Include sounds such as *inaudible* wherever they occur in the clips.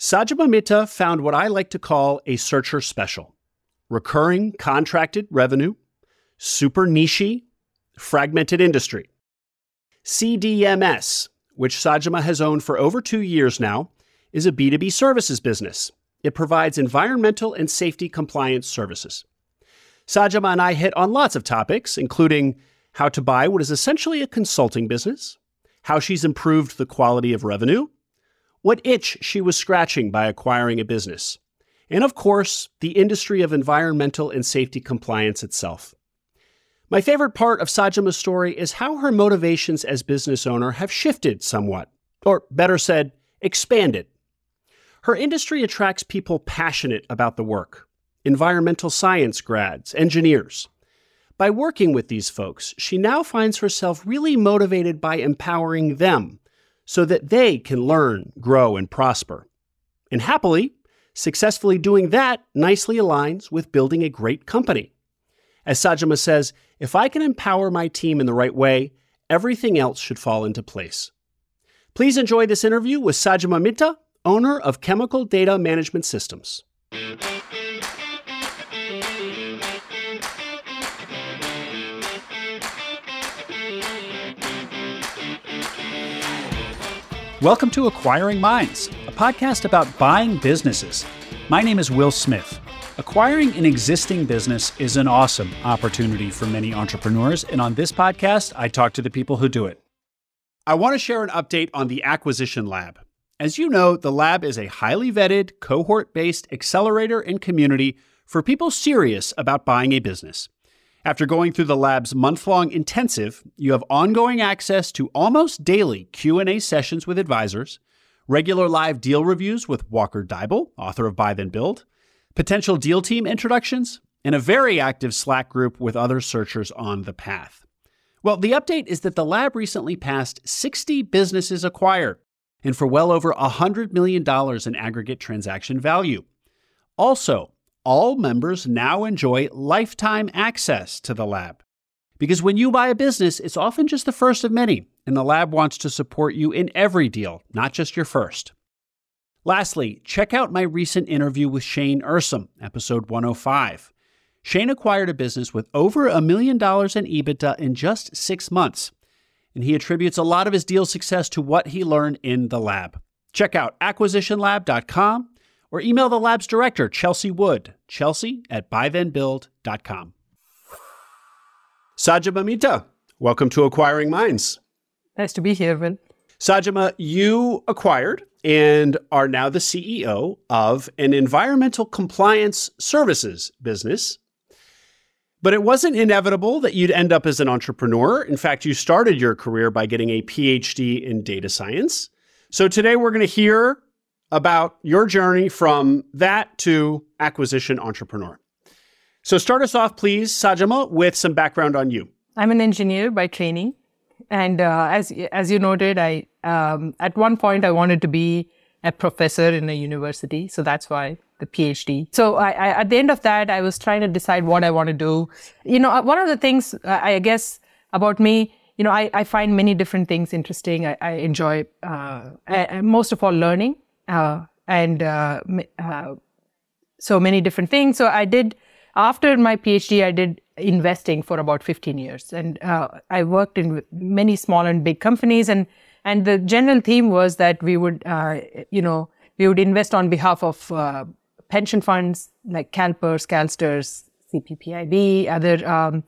Sajama Mitta found what I like to call a searcher special recurring contracted revenue, super niche, fragmented industry. CDMS, which Sajama has owned for over two years now, is a B2B services business. It provides environmental and safety compliance services. Sajama and I hit on lots of topics, including how to buy what is essentially a consulting business, how she's improved the quality of revenue, what itch she was scratching by acquiring a business, and of course, the industry of environmental and safety compliance itself. My favorite part of Sajama's story is how her motivations as business owner have shifted somewhat, or better said, expanded. Her industry attracts people passionate about the work environmental science grads, engineers. By working with these folks, she now finds herself really motivated by empowering them so that they can learn, grow, and prosper. And happily, successfully doing that nicely aligns with building a great company. As Sajama says, if I can empower my team in the right way, everything else should fall into place. Please enjoy this interview with Sajama Mitta, owner of Chemical Data Management Systems. Welcome to Acquiring Minds, a podcast about buying businesses. My name is Will Smith. Acquiring an existing business is an awesome opportunity for many entrepreneurs, and on this podcast, I talk to the people who do it. I want to share an update on the Acquisition Lab. As you know, the lab is a highly vetted, cohort based accelerator and community for people serious about buying a business. After going through the lab's month-long intensive, you have ongoing access to almost daily Q&A sessions with advisors, regular live deal reviews with Walker Deibel, author of Buy Then Build, potential deal team introductions, and a very active Slack group with other searchers on the path. Well, the update is that the lab recently passed 60 businesses acquired and for well over $100 million in aggregate transaction value. Also, all members now enjoy lifetime access to the lab. Because when you buy a business, it's often just the first of many, and the lab wants to support you in every deal, not just your first. Lastly, check out my recent interview with Shane Ursum, episode 105. Shane acquired a business with over a million dollars in EBITDA in just six months, and he attributes a lot of his deal success to what he learned in the lab. Check out acquisitionlab.com or email the lab's director, Chelsea Wood, chelsea at buythenbuild.com. Sajama Mitta, welcome to Acquiring Minds. Nice to be here, Will. Sajama, you acquired and are now the CEO of an environmental compliance services business. But it wasn't inevitable that you'd end up as an entrepreneur. In fact, you started your career by getting a PhD in data science. So today we're going to hear about your journey from that to acquisition entrepreneur. So start us off, please, Sajama, with some background on you. I'm an engineer by training, and uh, as as you noted, I um, at one point I wanted to be a professor in a university, so that's why the PhD. So I, I, at the end of that, I was trying to decide what I want to do. You know, one of the things uh, I guess about me, you know, I, I find many different things interesting. I, I enjoy uh, I, most of all learning uh, and uh, uh, so many different things. So I did after my PhD, I did investing for about 15 years, and uh, I worked in many small and big companies. and And the general theme was that we would, uh, you know, we would invest on behalf of uh, pension funds like CalPERS, CalSTRS, CPPIB, other um,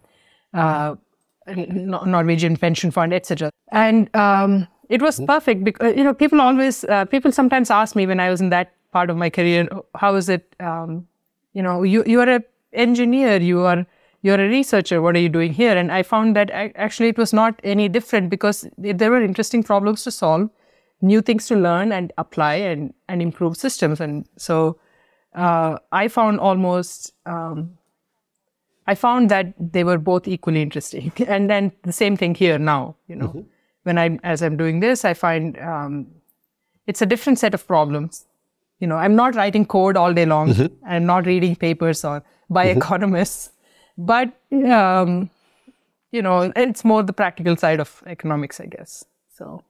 Norwegian pension fund, etc. And um, it was mm-hmm. perfect because you know people always uh, people sometimes ask me when I was in that part of my career, how is it? Um, you know, you you are an engineer, you are you're a researcher. What are you doing here? And I found that actually it was not any different because there were interesting problems to solve, new things to learn and apply and and improve systems. And so uh, I found almost. Um, I found that they were both equally interesting, *laughs* and then the same thing here now. You know, mm-hmm when I, as I'm doing this, I find um, it's a different set of problems. You know, I'm not writing code all day long. Mm-hmm. I'm not reading papers on by mm-hmm. economists, but um, you know, it's more the practical side of economics, I guess. So,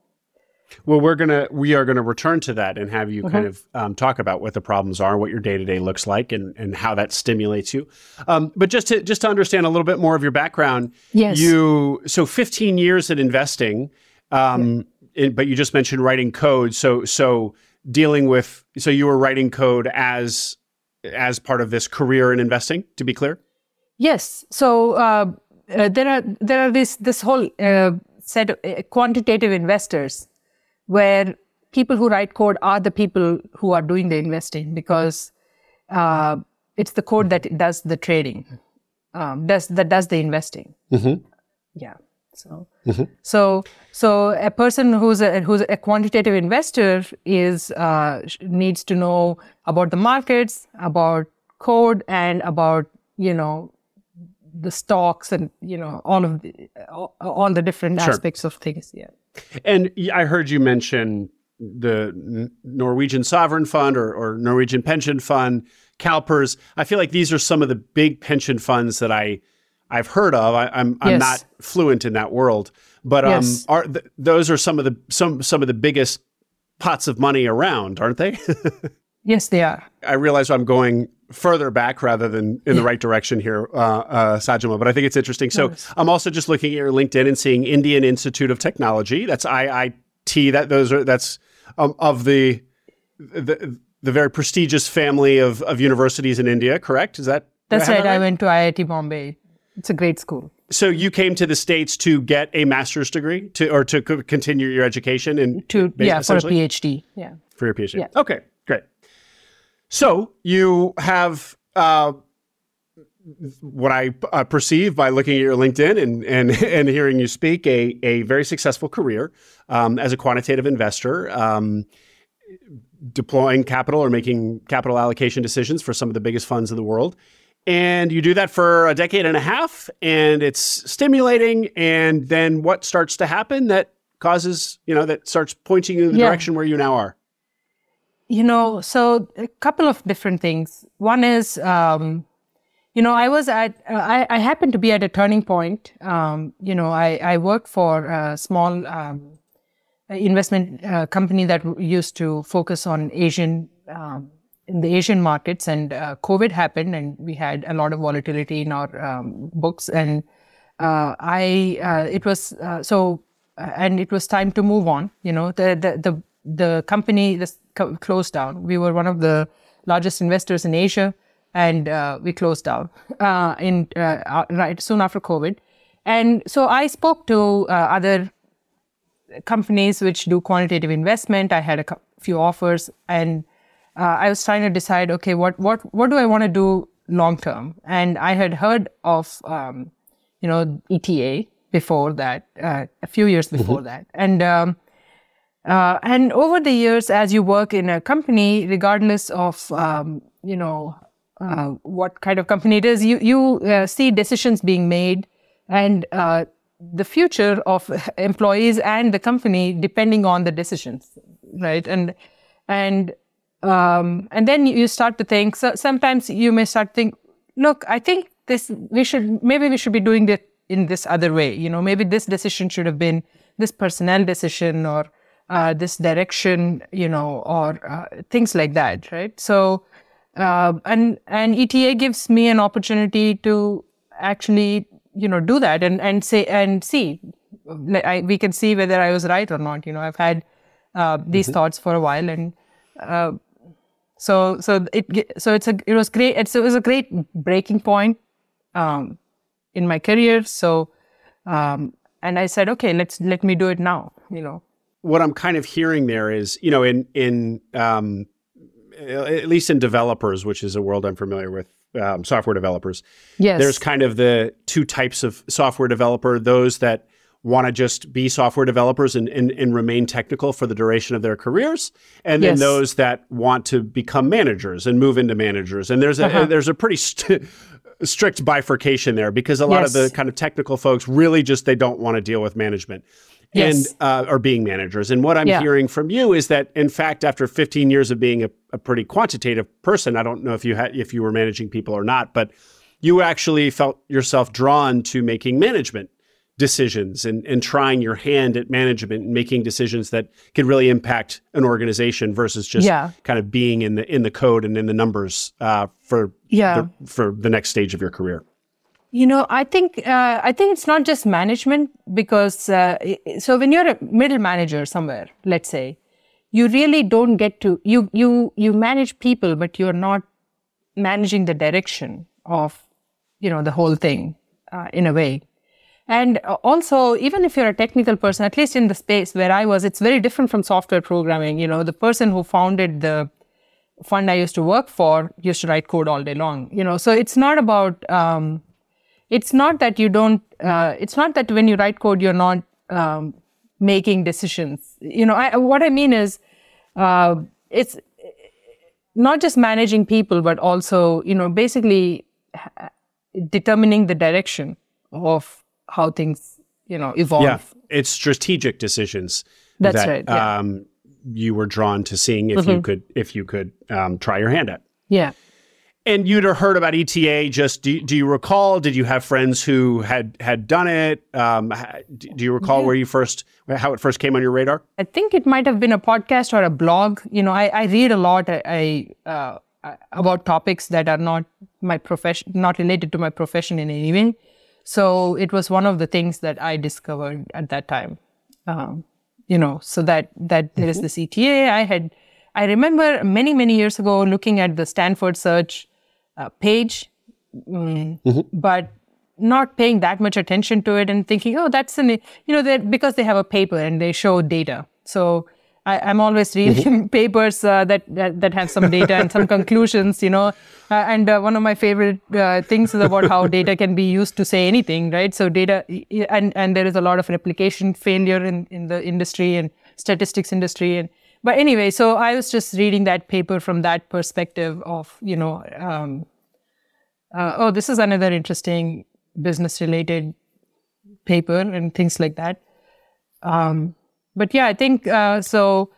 Well, we're gonna we are gonna return to that and have you mm-hmm. kind of um, talk about what the problems are, what your day to day looks like, and and how that stimulates you. Um, but just to just to understand a little bit more of your background, yes, you so 15 years in investing, um, yeah. in, but you just mentioned writing code. So so dealing with so you were writing code as as part of this career in investing. To be clear, yes. So uh, uh, there are there are this this whole uh, set of uh, quantitative investors where people who write code are the people who are doing the investing because uh, it's the code that does the trading, um, does that does the investing. Mm-hmm. Yeah. So, mm-hmm. so, so a person who's a who's a quantitative investor is uh, needs to know about the markets, about code, and about you know the stocks and you know all of the all, all the different sure. aspects of things. Yeah. And I heard you mention the Norwegian Sovereign Fund or, or, Norwegian Pension Fund, CalPERS. I feel like these are some of the big pension funds that I I've heard of. I, am I'm, I'm yes. not fluent in that world, but um, yes. are th- those are some of the some some of the biggest pots of money around, aren't they? *laughs* yes, they are. I realize I'm going further back rather than in the right direction here, uh, uh, Sajama. But I think it's interesting. So. I'm also just looking at your LinkedIn and seeing Indian Institute of Technology. That's IIT. That those are that's um, of the, the the very prestigious family of of universities in India. Correct? Is that that's right. That right? I went to IIT Bombay. It's a great school. So you came to the states to get a master's degree to or to continue your education and to yeah for a PhD. Yeah. For your PhD. Yeah. Okay. Great. So you have uh, what I uh, perceive by looking at your LinkedIn and and *laughs* and hearing you speak a a very successful career um, as a quantitative investor. Um, deploying capital or making capital allocation decisions for some of the biggest funds in the world. And you do that for a decade and a half, and it's stimulating. And then what starts to happen that causes, you know, that starts pointing you in the yeah. direction where you now are? You know, so a couple of different things. One is, um, you know, I was at, uh, I, I happened to be at a turning point. Um, you know, I, I worked for a small um, investment uh, company that used to focus on Asian, um, in the Asian markets, and uh, COVID happened, and we had a lot of volatility in our um, books. And uh, I, uh, it was uh, so, and it was time to move on. You know, the the the the company just closed down. We were one of the largest investors in Asia, and uh, we closed down *laughs* uh, in uh, uh right soon after COVID. And so I spoke to uh, other companies which do quantitative investment. I had a few offers, and uh, I was trying to decide, okay, what what what do I want to do long term? And I had heard of um, you know ETA before that, a few years before mm-hmm. that, and um, uh, and over the years, as you work in a company, regardless of um, you know uh, what kind of company it is, you you uh, see decisions being made, and uh, the future of *laughs* employees and the company depending on the decisions, right? And and um, and then you start to think. So sometimes you may start to think, look, I think this we should maybe we should be doing it in this other way. You know, maybe this decision should have been this personnel decision or uh, this direction, you know, or uh, things like that, right? So, uh, and and ETA gives me an opportunity to actually, you know, do that and and say and see, I, we can see whether I was right or not. You know, I've had uh, these mm-hmm. thoughts for a while, and uh, so so it so it's a it was great. It's, it was a great breaking point um, in my career. So. Um, and I said, okay, let's let me do it now. You know, what I'm kind of hearing there is, you know, in in um, at least in developers, which is a world I'm familiar with, um, software developers. Yes. There's kind of the two types of software developer: those that want to just be software developers and, and, and, remain technical for the duration of their careers, and then those that want to become managers and move into managers. And there's a uh-huh. there's a pretty st- strict bifurcation there because a lot yes. of the kind of technical folks really just they don't want to deal with management yes. and uh, or being managers. And what I'm yeah. hearing from you is that, in fact, after 15 years of being a, a pretty quantitative person, I don't know if you had if you were managing people or not, but you actually felt yourself drawn to making management decisions and, and trying your hand at management and making decisions that could really impact an organization versus just Yeah. kind of being in the in the code and in the numbers uh, for Yeah. the, for the next stage of your career. You know, I think uh, I think it's not just management because uh, so when you're a middle manager somewhere, let's say, you really don't get to you you you manage people, but you're not managing the direction of you know the whole thing uh, in a way. And uh, also, even if you're a technical person, at least in the space where I was, it's very different from software programming. You know, the person who founded the fund I used to work for used to write code all day long. You know, so it's not about. Um, it's not that you don't. Uh, it's not that when you write code, you're not um, making decisions. You know, I, what I mean is, uh, it's not just managing people, but also, you know, basically determining the direction of how things, you know, evolve. Yeah, it's strategic decisions. That's that, right, yeah. Mm-hmm. Um, you were drawn to seeing if you could if you could um, try your hand at. Yeah. And you'd have heard about ETA. Just do, do you recall? Did you have friends who had had done it? Um, do do you recall where you first how it first came on your radar? I think it might have been a podcast or a blog. You know, I, I read a lot I, I, uh, about topics that are not my profession, not related to my profession in any way. So it was one of the things that I discovered at that time. Um, you know, so that that there is this ETA. I had, I remember many many years ago looking at the Stanford search uh, page, mm, but not paying that much attention to it and thinking, oh, that's an, you know, that because they have a paper and they show data. So I, I'm always reading *laughs* papers uh, that, that that have some data and some conclusions, you know. Uh, and uh, one of my favorite uh, things is about how data can be used to say anything, right? So data, and and there is a lot of replication failure in in the industry and statistics industry and. But anyway, so I was just reading that paper from that perspective of, you know, um, uh, oh, this is another interesting business related paper and things like that. Um, but yeah, I think uh, so.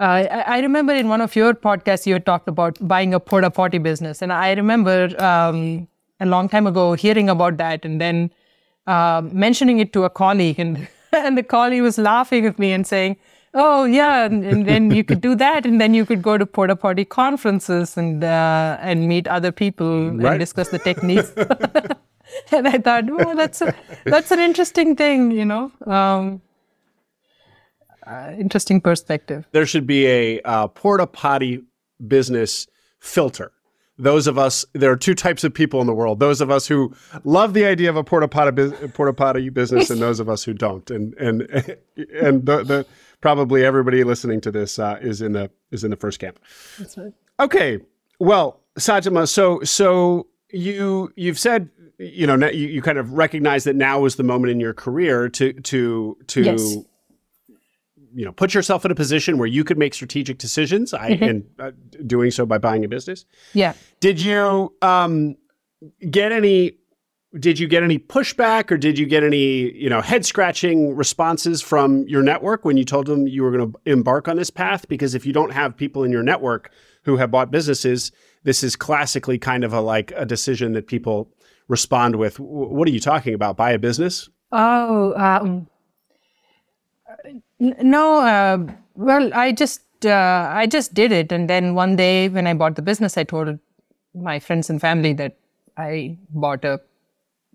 Uh, I, I remember in one of your podcasts you had talked about buying a porta potty business, and I remember um, a long time ago hearing about that and then uh, mentioning it to a colleague, and *laughs* and the colleague was laughing at me and saying, "Oh yeah, and, and then you could do that, and then you could go to porta potty conferences and uh, and meet other people Right. and discuss the techniques." *laughs* and I thought, oh, that's a, that's an interesting thing, you know, um, uh, interesting perspective. There should be a uh, porta potty business filter. Those of us, there are two types of people in the world. Those of us who love the idea of a porta potty, porta potty business, and those of us who don't. And and *laughs* and the, the probably everybody listening to this uh, is in the is in the first camp. That's right. Okay. Well, Sajama, so so you you've said you know you, you kind of recognize that now is the moment in your career to to to Yes. You know put yourself in a position where you could make strategic decisions. I and uh, doing so by buying a business. Yeah. Did you um, get any? Did you get any pushback, or did you get any, you know, head scratching responses from your network when you told them you were going to embark on this path? Because if you don't have people in your network who have bought businesses, this is classically kind of a like a decision that people respond with. "W- What are you talking about? Buy a business? Oh, um, no. Uh, well, I just uh, I just did it, and then one day when I bought the business, I told my friends and family that I bought a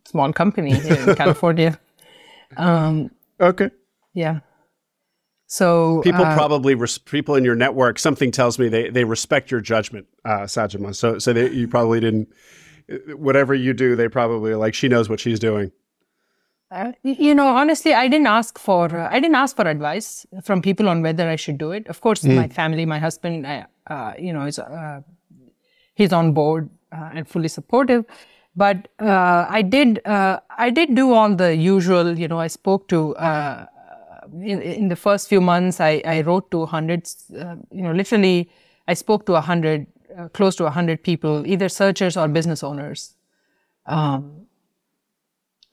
small company here in *laughs* California. Um, Okay. yeah. So People uh, probably res- people in your network. Something tells me they they respect your judgment, uh, Sajama. So so they, you probably didn't. Whatever you do, they probably are like she knows what she's doing. Uh, you know, honestly, I didn't ask for uh, I didn't ask for advice from people on whether I should do it. Of course, my family, my husband, uh, uh, you know, is uh, he's on board uh, and fully supportive. But uh, I did uh, I did do all the usual. You know, I spoke to. Uh, in, in the first few months, I, I wrote to hundreds, uh, you know, literally, I spoke to a hundred, uh, close to a hundred people, either searchers or business owners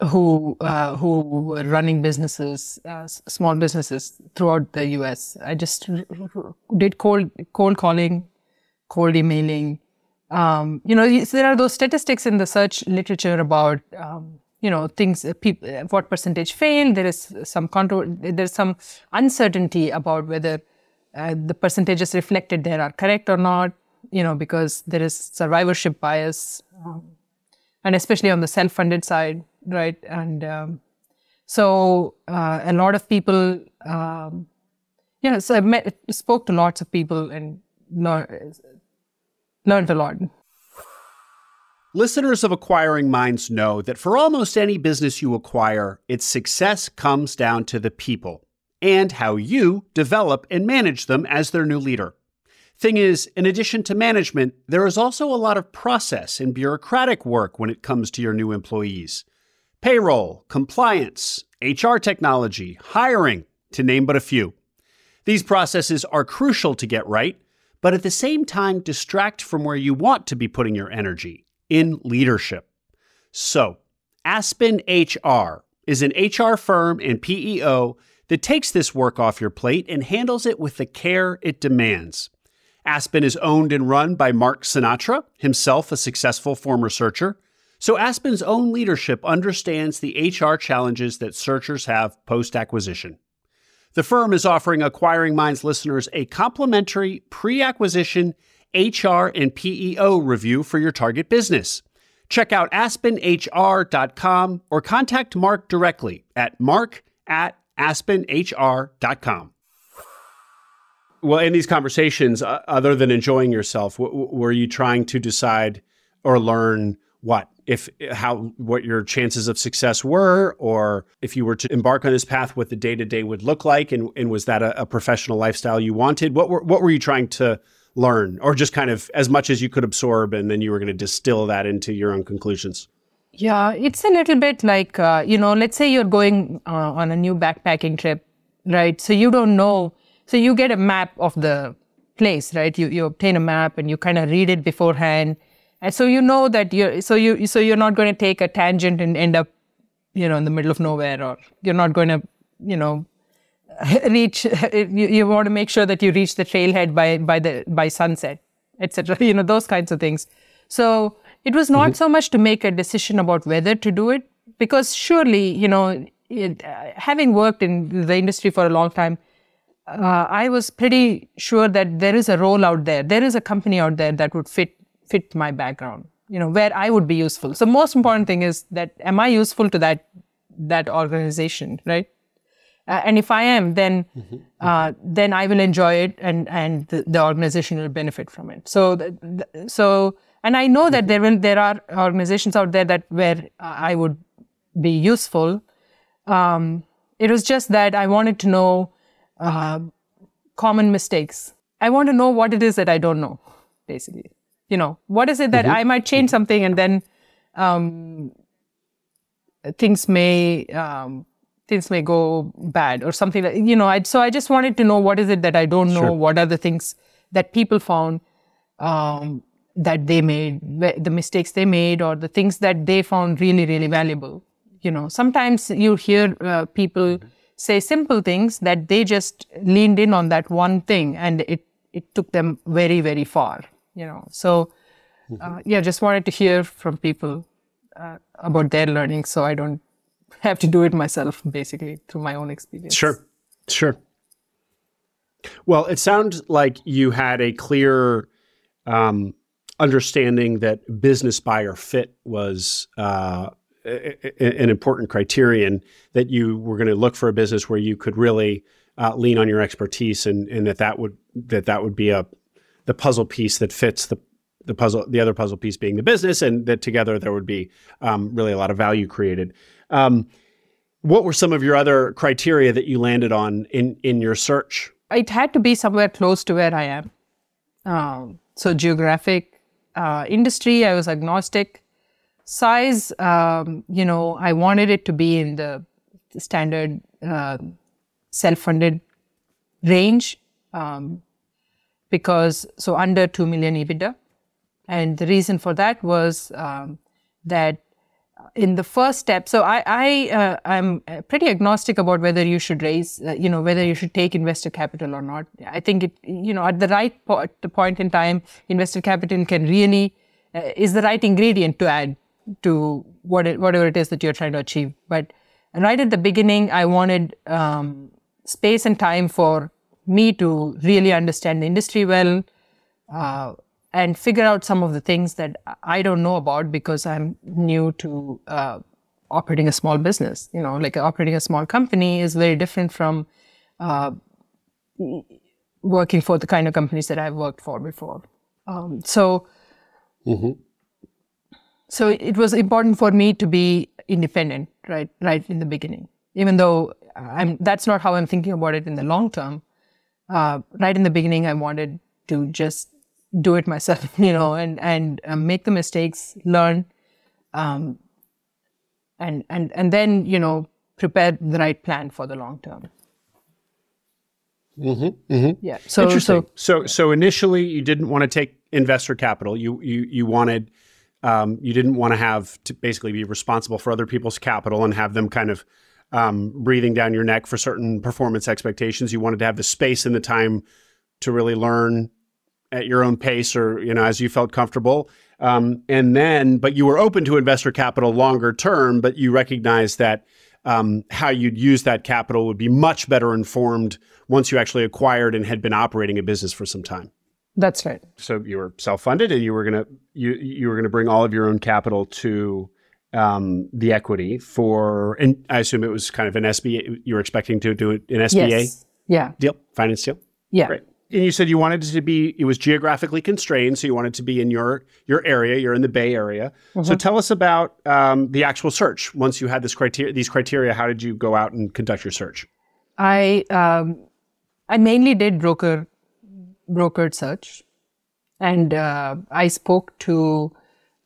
who uh, who were running businesses, uh, small businesses throughout the U.S. I just did cold cold calling, cold emailing. Um, you know, there are those statistics in the search literature about um, you know things uh, people, uh, what percentage fail there is some control there's some uncertainty about whether uh, the percentages reflected there are correct or not you know because there is survivorship bias um, and especially on the self-funded side right and um, so uh, a lot of people um, yeah so i met spoke to lots of people and learned, learned a lot Listeners of Acquiring Minds know that for almost any business you acquire, its success comes down to the people and how you develop and manage them as their new leader. Thing is, in addition to management, there is also a lot of process and bureaucratic work when it comes to your new employees. Payroll, compliance, HR technology, hiring, to name but a few. These processes are crucial to get right, but at the same time distract from where you want to be putting your energy in leadership. So, Aspen HR is an HR firm and PEO that takes this work off your plate and handles it with the care it demands. Aspen is owned and run by Mark Sinatra, himself a successful former searcher. So Aspen's own leadership understands the HR challenges that searchers have post acquisition. The firm is offering Acquiring Minds listeners a complimentary pre acquisition HR and PEO review for your target business. Check out aspenhr.com or contact Mark directly at mark at aspenhr.com. Well, in these conversations, uh, other than enjoying yourself, w- w- were you trying to decide or learn what if how what your chances of success were or if you were to embark on this path what the day-to-day would look like and, and was that a, a professional lifestyle you wanted what were what were you trying to learn or just kind of as much as you could absorb and then you were going to distill that into your own conclusions? Yeah, it's a little bit like, uh, you know, let's say you're going uh, on a new backpacking trip, right? So you don't know. So you get a map of the place, right? You, you obtain a map and you kind of read it beforehand. And so you know that you're, so you, so you're not going to take a tangent and end up, you know, in the middle of nowhere or you're not going to, you know, *laughs* reach *laughs* you, you want to make sure that you reach the trailhead by by the by sunset etc *laughs* you know those kinds of things so it was not mm-hmm. so much to make a decision about whether to do it because surely you know it, uh, having worked in the industry for a long time uh, i was pretty sure that there is a role out there there is a company out there that would fit fit my background you know where i would be useful so most important thing is that am i useful to that that organization right uh, and if I am, then mm-hmm. uh, then I will enjoy it, and and the, the organization will benefit from it. So so and I know that mm-hmm. there will there are organizations out there that where I would be useful. Um, it was just that I wanted to know uh, common mistakes. I want to know what it is that I don't know, basically. You know, what is it that mm-hmm. I might change something and then um, things may um, things may go bad or something like you know I, so i just wanted to know what is it that i don't know sure. what are the things that people found um, that they made the mistakes they made or the things that they found really really valuable you know sometimes you hear uh, people mm-hmm. Say simple things that they just leaned in on that one thing and it it took them very very far you know so uh, mm-hmm. yeah just wanted to hear from people uh, about their learning so i don't have to do it myself, basically, through my own experience. Sure, sure. Well, it sounds like you had a clear um, understanding that business buyer fit was uh, an important criterion that you were going to look for a business where you could really uh, lean on your expertise and, and that that would that that would be a the puzzle piece that fits the the puzzle the other puzzle piece being the business and that together there would be um, really a lot of value created um, what were some of your other criteria that you landed on in, in your search? It had to be somewhere close to where I am. Um, so, geographic, uh, industry, I was agnostic. Size, um, you know, I wanted it to be in the standard uh, self funded range um, because, so under 2 million EBITDA. And the reason for that was um, that in the first step so i i uh, i'm pretty agnostic about whether you should raise uh, you know whether you should take investor capital or not i think it you know at the right po- the point in time investor capital can really uh, is the right ingredient to add to what it, whatever it is that you're trying to achieve. But right at the beginning, I wanted um, space and time for me to really understand the industry well uh, and figure out some of the things that I don't know about because I'm new to uh, operating a small business. You know, like operating a small company is very different from uh, working for the kind of companies that I've worked for before. Um, so, mm-hmm. So it was important for me to be independent, right, right in the beginning. Even though I'm, that's not how I'm thinking about it in the long term. Uh, right in the beginning, I wanted to just do it myself, *laughs* you know, and and uh, make the mistakes, learn, um, and and and then you know prepare the right plan for the long term. Mm-hmm, mm-hmm. Yeah. So Interesting. so so so initially you didn't want to take investor capital. You you you wanted um, you didn't want to have to basically be responsible for other people's capital and have them kind of um, breathing down your neck for certain performance expectations. You wanted to have the space and the time to really learn at your own pace or you know as you felt comfortable. Um, and then, but you were open to investor capital longer term, but you recognized that um, how you'd use that capital would be much better informed once you actually acquired and had been operating a business for some time. That's right. So you were self-funded, and you were gonna you you were gonna bring all of your own capital to um, the equity for, and I assume it was kind of an SBA. You were expecting to do an SBA yes. yeah. deal, finance deal. Yeah. Great and you said you wanted it to be it was geographically constrained so you wanted to be in your your area you're in the bay area mm-hmm. so tell us about um, the actual search once you had this criteria these criteria how did you go out and conduct your search i um, i mainly did broker brokered search. And uh, i spoke to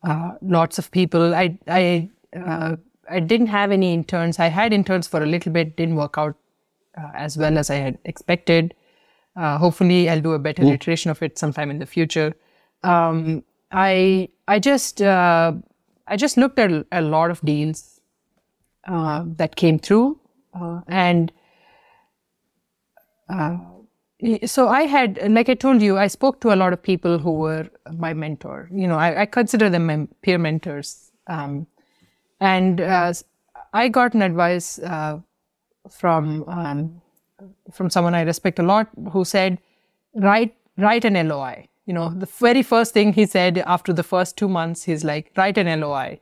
uh, lots of people. I i uh, i didn't have any interns. I had interns for a little bit. Didn't work out uh, as well as i had expected. Uh, hopefully, I'll do a better mm. iteration of it sometime in the future. Um, I I just uh, I just looked at a lot of deals uh, that came through, uh, and uh, so I had, like I told you, I spoke to a lot of people who were my mentor. You know, I, I consider them my peer mentors, um, and uh, I got an advice from. Um, from someone I respect a lot who said, write, write an LOI. You know, the very first thing he said after the first two months, he's like, write an LOI.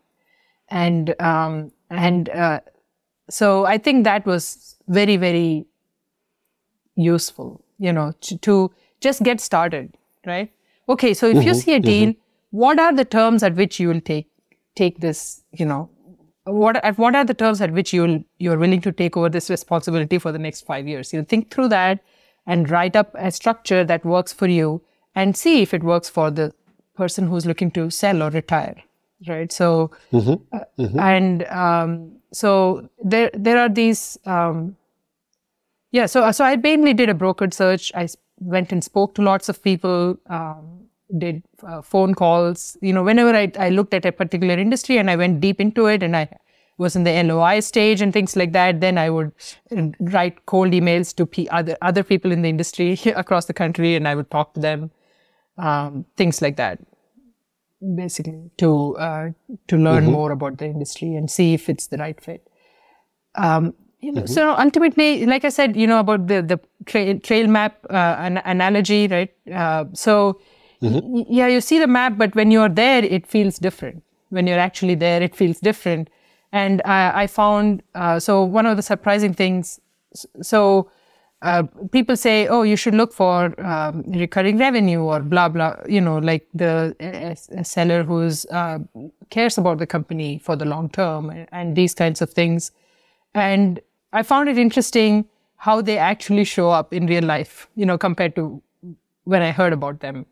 And, um, and, uh, so I think that was very, very useful, you know, to, to just get started, right? Okay. So if mm-hmm, you see a deal, mm-hmm. what are the terms at which you will take, take this, you know, what at what are the terms at which you'll you're willing to take over this responsibility for the next five years? You know, think through that and write up a structure that works for you and see if it works for the person who's looking to sell or retire. Right. So mm-hmm. Uh, mm-hmm. and um, so there there are these um, yeah. So so I mainly did a brokered search. I went and spoke to lots of people. Um, did uh, phone calls. You know, whenever I, I looked at a particular industry and I went deep into it and I was in the LOI stage and things like that, then I would uh, write cold emails to p- other other people in the industry *laughs* across the country and I would talk to them, um, things like that, basically to uh, to learn mm-hmm. more about the industry and see if it's the right fit. Um, you know, mm-hmm. so ultimately, like I said, you know about the the tra- trail map uh, an- analogy, right? Uh, so Mm-hmm. Yeah, you see the map, but when you're there, it feels different. When you're actually there, it feels different. And I, I found uh, so one of the surprising things. So uh, people say, "Oh, you should look for um, recurring revenue or blah blah." You know, like the a, a seller who's uh, cares about the company for the long term and, and these kinds of things. And I found it interesting how they actually show up in real life. You know, compared to when I heard about them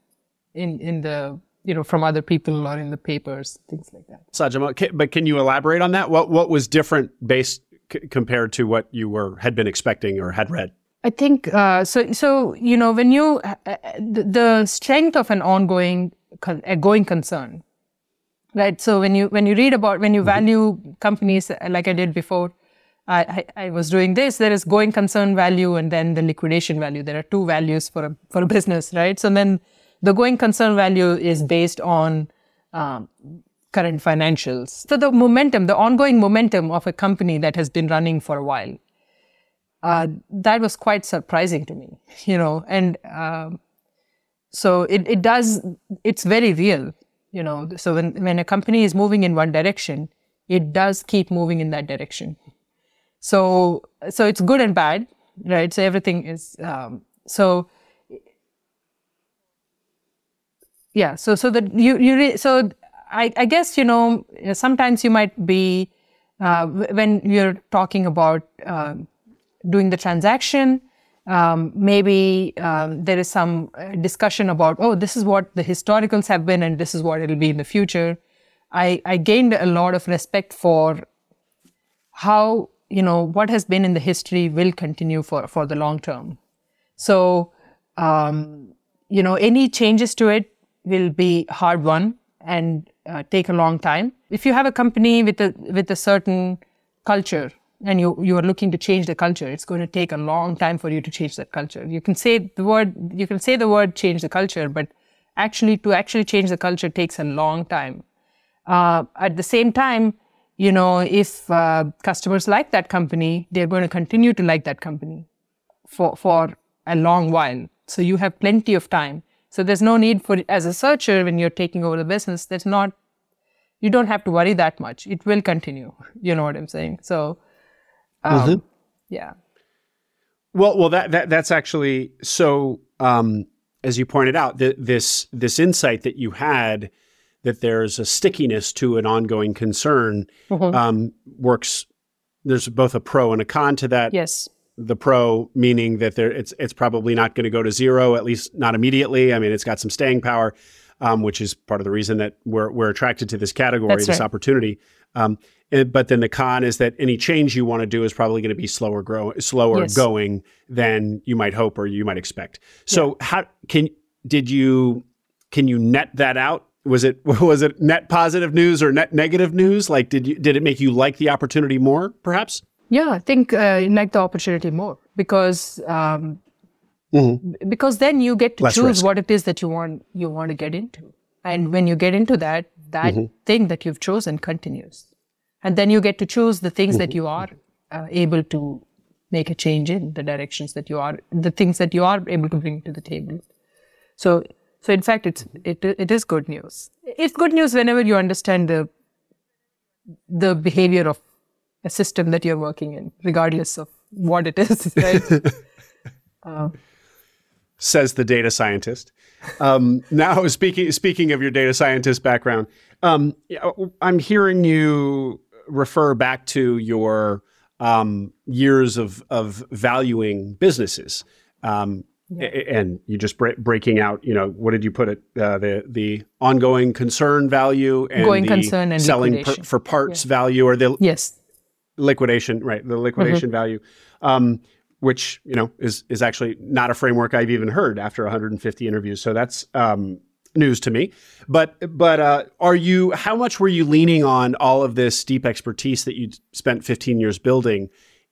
in in the you know from other people or in the papers, things like that. Sajama, but can you elaborate on that? What what was different based c- compared to what you were had been expecting or had read? I think uh, so. So you know, when you uh, uh the, the, strength of an ongoing, a going concern, right? So when you when you read about when you mm-hmm. value companies uh, like I did before, I, I, I, was doing this. There is going concern value and then the liquidation value. There are two values for a for a *laughs* business, right? So then the going concern value is based on um, current financials. So the momentum, the ongoing momentum of a company that has been running for a while, uh, that was quite surprising to me, *laughs* you know, and um, so it, it does, it's very real, you know. So when, when a company is moving in one direction, it does keep moving in that direction. So, so it's good and bad, right? So everything is, um, so yeah so so that you you re- so I, I guess you know sometimes you might be uh, when you're talking about uh, doing the transaction um, maybe um, there is some discussion about oh this is what the historicals have been and this is what it'll be in the future i i gained a lot of respect for how you know what has been in the history will continue for for the long term so um, you know any changes to it will be hard won and uh, take a long time. If you have a company with a with a certain culture and you you are looking to change the culture, it's going to take a long time for you to change that culture. You can say the word you can say the word change the culture, but actually to actually change the culture takes a long time. Uh, at the same time, you know, if uh, customers like that company, they're going to continue to like that company for for a long while. So you have plenty of time so there's no need for, as a searcher, when you're taking over the business, there's not, you don't have to worry that much. It will continue. *laughs* You know what I'm saying? So, um, mm-hmm. yeah. Well, well, that, that that's actually so. Um, as you pointed out, the, this this insight that you had that there's a stickiness to an ongoing concern mm-hmm. um, works. There's both a pro and a con to that. Yes the pro, meaning that there it's it's probably not going to go to zero, at least not immediately. I mean, it's got some staying power, um, which is part of the reason that we're we're attracted to this category, That's this right. opportunity. Um, eh, but then the con is that any change you want to do is probably going to be slower grow slower yes. going than you might hope or you might expect. So yeah. how can did you can you net that out? Was it *laughs* was it net positive news or net negative news? Like did you did it make you like the opportunity more, perhaps? Yeah, I think uh, like the opportunity more because um, mm-hmm. because then you get to Less choose risk. what it is that you want you want to get into, and when you get into that, that mm-hmm. thing that you've chosen continues, and then you get to choose the things mm-hmm. that you are uh, able to make a change in the directions that you are the things that you are able to bring to the table. So so in fact, it's it it is good news. It's good news whenever you understand the the behavior of a system that you're working in, regardless of what it is, *laughs* right? *laughs* uh, Says the data scientist. Um, now, *laughs* speaking speaking of your data scientist background, um, I'm hearing you refer back to your um, years of of valuing businesses. Um, yeah. And you just bre- breaking out, you know, what did you put it? Uh, the the ongoing concern value and going concern and selling per, for parts yeah. value, or the yes liquidation, right? The liquidation mm-hmm. value, um, which you know is is actually not a framework I've even heard after 150 interviews. So that's um, news to me. But but uh, are you? How much were you leaning on all of this deep expertise that you spent 15 years building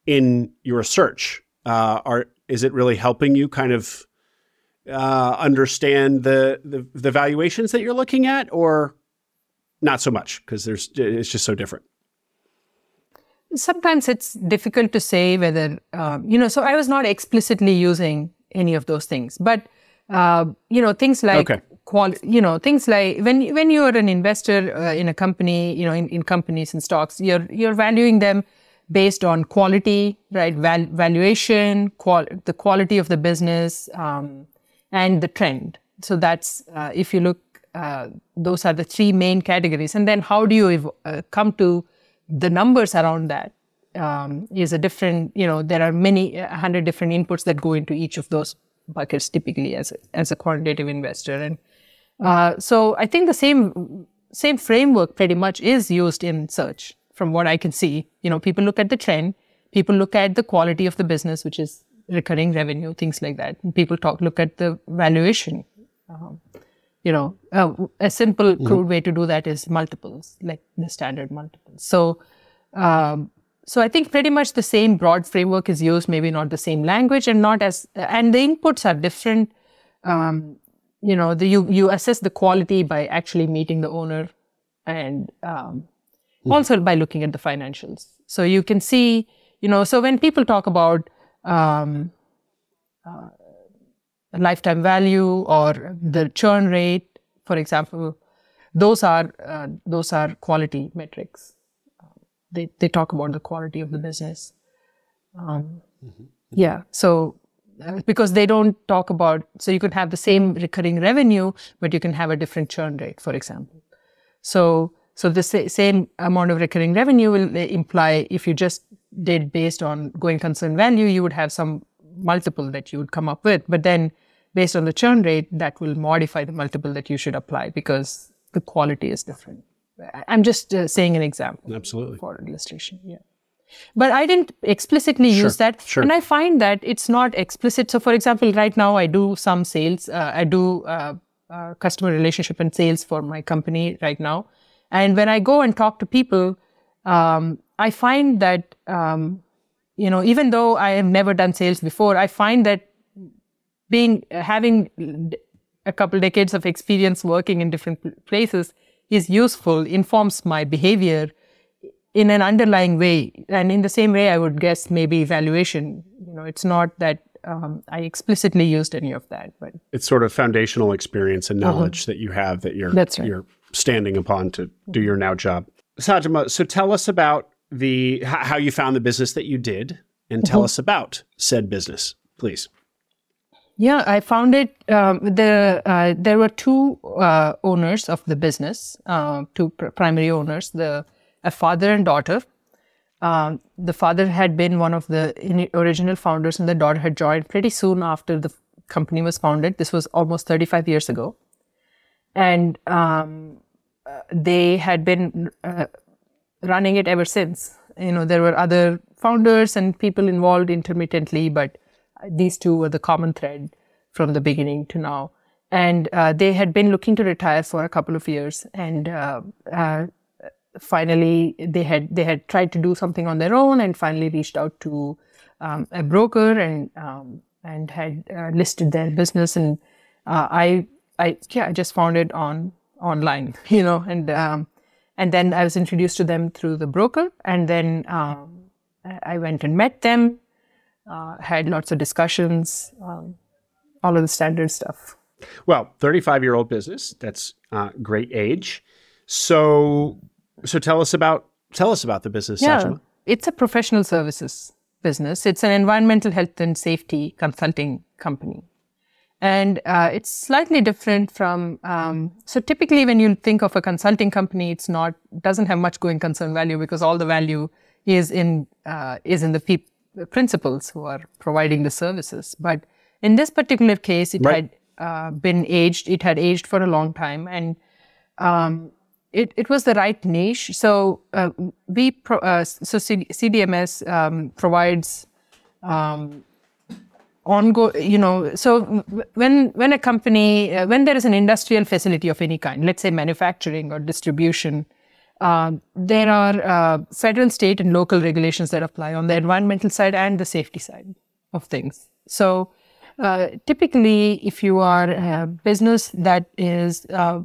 in your search? Uh, are is it really helping you kind of uh, understand the, the the valuations that you're looking at, or not so much because there's it's just so different? sometimes it's difficult to say whether uh, you know so i was not explicitly using any of those things but uh, you know things like okay. qual- you know things like when when you're an investor uh, in a company you know in, in companies and stocks you're you're valuing them based on quality right Val- valuation qual- the quality of the business um, and the trend. So that's uh, if you look uh, those are the three main categories. And then how do you ev- uh, come to the numbers around that um, is a different, you know, there are many, hundred different inputs that go into each of those buckets typically as a, as a quantitative investor. And uh, so I think the same, same framework pretty much is used in search from what I can see. You know, people look at the trend, people look at the quality of the business, which is recurring revenue, things like that. And people talk, look at the valuation. Um, you know, uh, a simple mm-hmm. crude way to do that is multiples, like the standard multiples. So, um, so I think pretty much the same broad framework is used, maybe not the same language, and not as, and the inputs are different. Um, you know, the, you you assess the quality by actually meeting the owner and um, also by looking at the financials. So you can see, you know, so when people talk about um, uh, lifetime value or the churn rate, for example, those are uh, those are quality metrics. They they talk about the quality of the business. Um, Yeah, so uh, because they don't talk about, so you can have the same recurring revenue, but you can have a different churn rate, for example. So so the same amount of recurring revenue will uh, imply if you just did based on going concern value, you would have some multiple that you would come up with. But then based on the churn rate, that will modify the multiple that you should apply because the quality is different. I'm just uh, saying an example Absolutely. for illustration. Yeah. But I didn't explicitly use that. sure. And I find that it's not explicit. So, for example, right now I do some sales. Uh, I do uh, uh, customer relationship and sales for my company right now. And when I go and talk to people, um, I find that, um, you know, even though I have never done sales before, I find that being having a couple decades of experience working in different places is useful informs my behavior in an underlying way and in the same way i would guess maybe evaluation you know it's not that um, i explicitly used any of that but It's sort of foundational experience and knowledge that you have that you're Uh-huh. That's right. you're standing upon to do your now job. Sajama, so tell us about the how you found the business that you did, and tell Mm-hmm. us about said business, please. Yeah, I found it. Um, the uh, there were two uh, owners of the business, uh, two pr- primary owners, the a father and daughter. Um, the father had been one of the original founders, and the daughter had joined pretty soon after the company was founded. This was almost 35 years ago, and um, uh, they had been uh, running it ever since. You know, there were other founders and people involved intermittently, but these two were the common thread from the beginning to now. And uh, they had been looking to retire for a couple of years, and uh, uh, finally they had they had tried to do something on their own, and finally reached out to um, a broker and um, and had uh, listed their business. And uh, I I yeah I just found it on online, you know, and um, and then I was introduced to them through the broker, and then um, I went and met them, uh, had lots of discussions, um, all of the standard stuff. Well, 35 year old business. That's uh, great age. So, so tell us about tell us about the business, Sajama. it's a professional services business. It's an environmental health and safety consulting company. And uh, it's slightly different from, um, so typically when you think of a consulting company, it's not, doesn't have much going concern value because all the value is in, uh, is in the the principals who are providing the services. But in this particular case, it Right. had uh, been aged, it had aged for a long time. And um, it, it was the right niche. So uh, we pro, uh, so C- CDMS um, provides um, ongoing. You know, so when when a company uh, when there is an industrial facility of any kind, let's say manufacturing or distribution, uh, there are uh, federal, state, and local regulations that apply on the environmental side and the safety side of things. So uh, typically, if you are a business that is uh,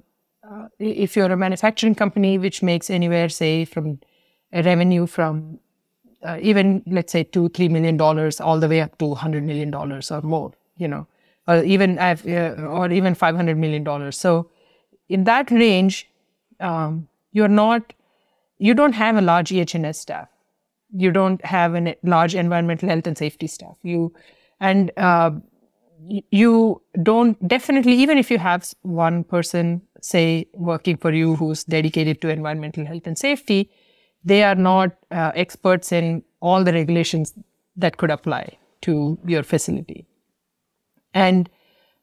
uh, if you're a manufacturing company which makes anywhere, say, from a revenue from uh, even let's say two, three million dollars, all the way up to hundred million dollars or more, you know, or even uh, or even five hundred million dollars. So, in that range, um, you're not, you don't have a large EHS staff. You don't have a large environmental health and safety staff. You, and uh, you don't definitely even if you have one person say working for you who's dedicated to environmental health and safety they are not uh, experts in all the regulations that could apply to your facility and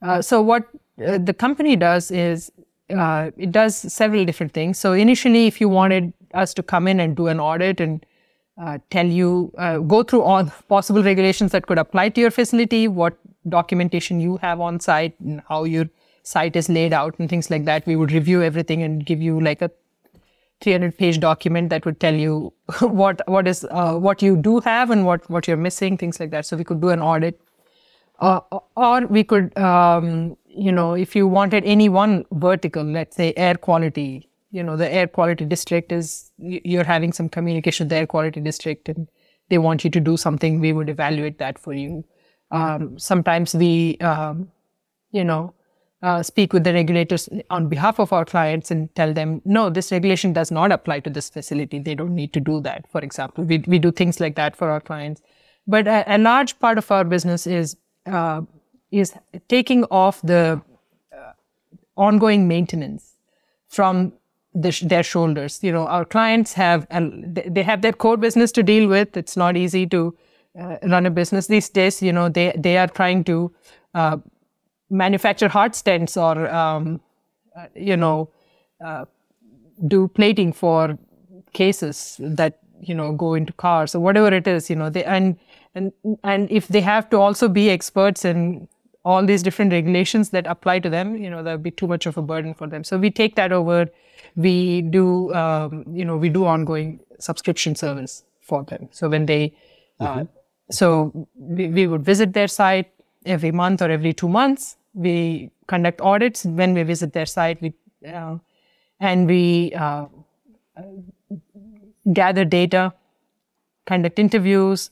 uh, so what uh, the company does is uh, it does several different things. So initially, if you wanted us to come in and do an audit and uh, tell you, uh, go through all possible regulations that could apply to your facility, what documentation you have on site, and how your site is laid out, and things like that, we would review everything and give you like a 300 page document that would tell you *laughs* what what is uh, what you do have and what what you're missing things like that so we could do an audit uh, or we could um, you know if you wanted any one vertical let's say air quality you know, the air quality district is, you're having some communication with the air quality district and they want you to do something, we would evaluate that for you. Um, sometimes we, um, you know, uh, speak with the regulators on behalf of our clients and tell them, no, this regulation does not apply to this facility. They don't need to do that, for example. We, we do things like that for our clients. But a, a large part of our business is, uh, is taking off the uh, ongoing maintenance from the, their shoulders. You know, our clients have, they have their core business to deal with. It's not easy to uh, run a business these days. You know, they, they are trying to, uh, manufacture heart stents or um, uh, you know uh, do plating for cases that you know go into cars or whatever it is you know they and and and if they have to also be experts in all these different regulations that apply to them you know that would be too much of a burden for them. So we take that over. We do um, you know we do ongoing subscription service for them. So when they uh, mm-hmm. so we, we would visit their site every month or every two months. We conduct audits when we visit their site. We uh, and we uh, gather data, conduct interviews,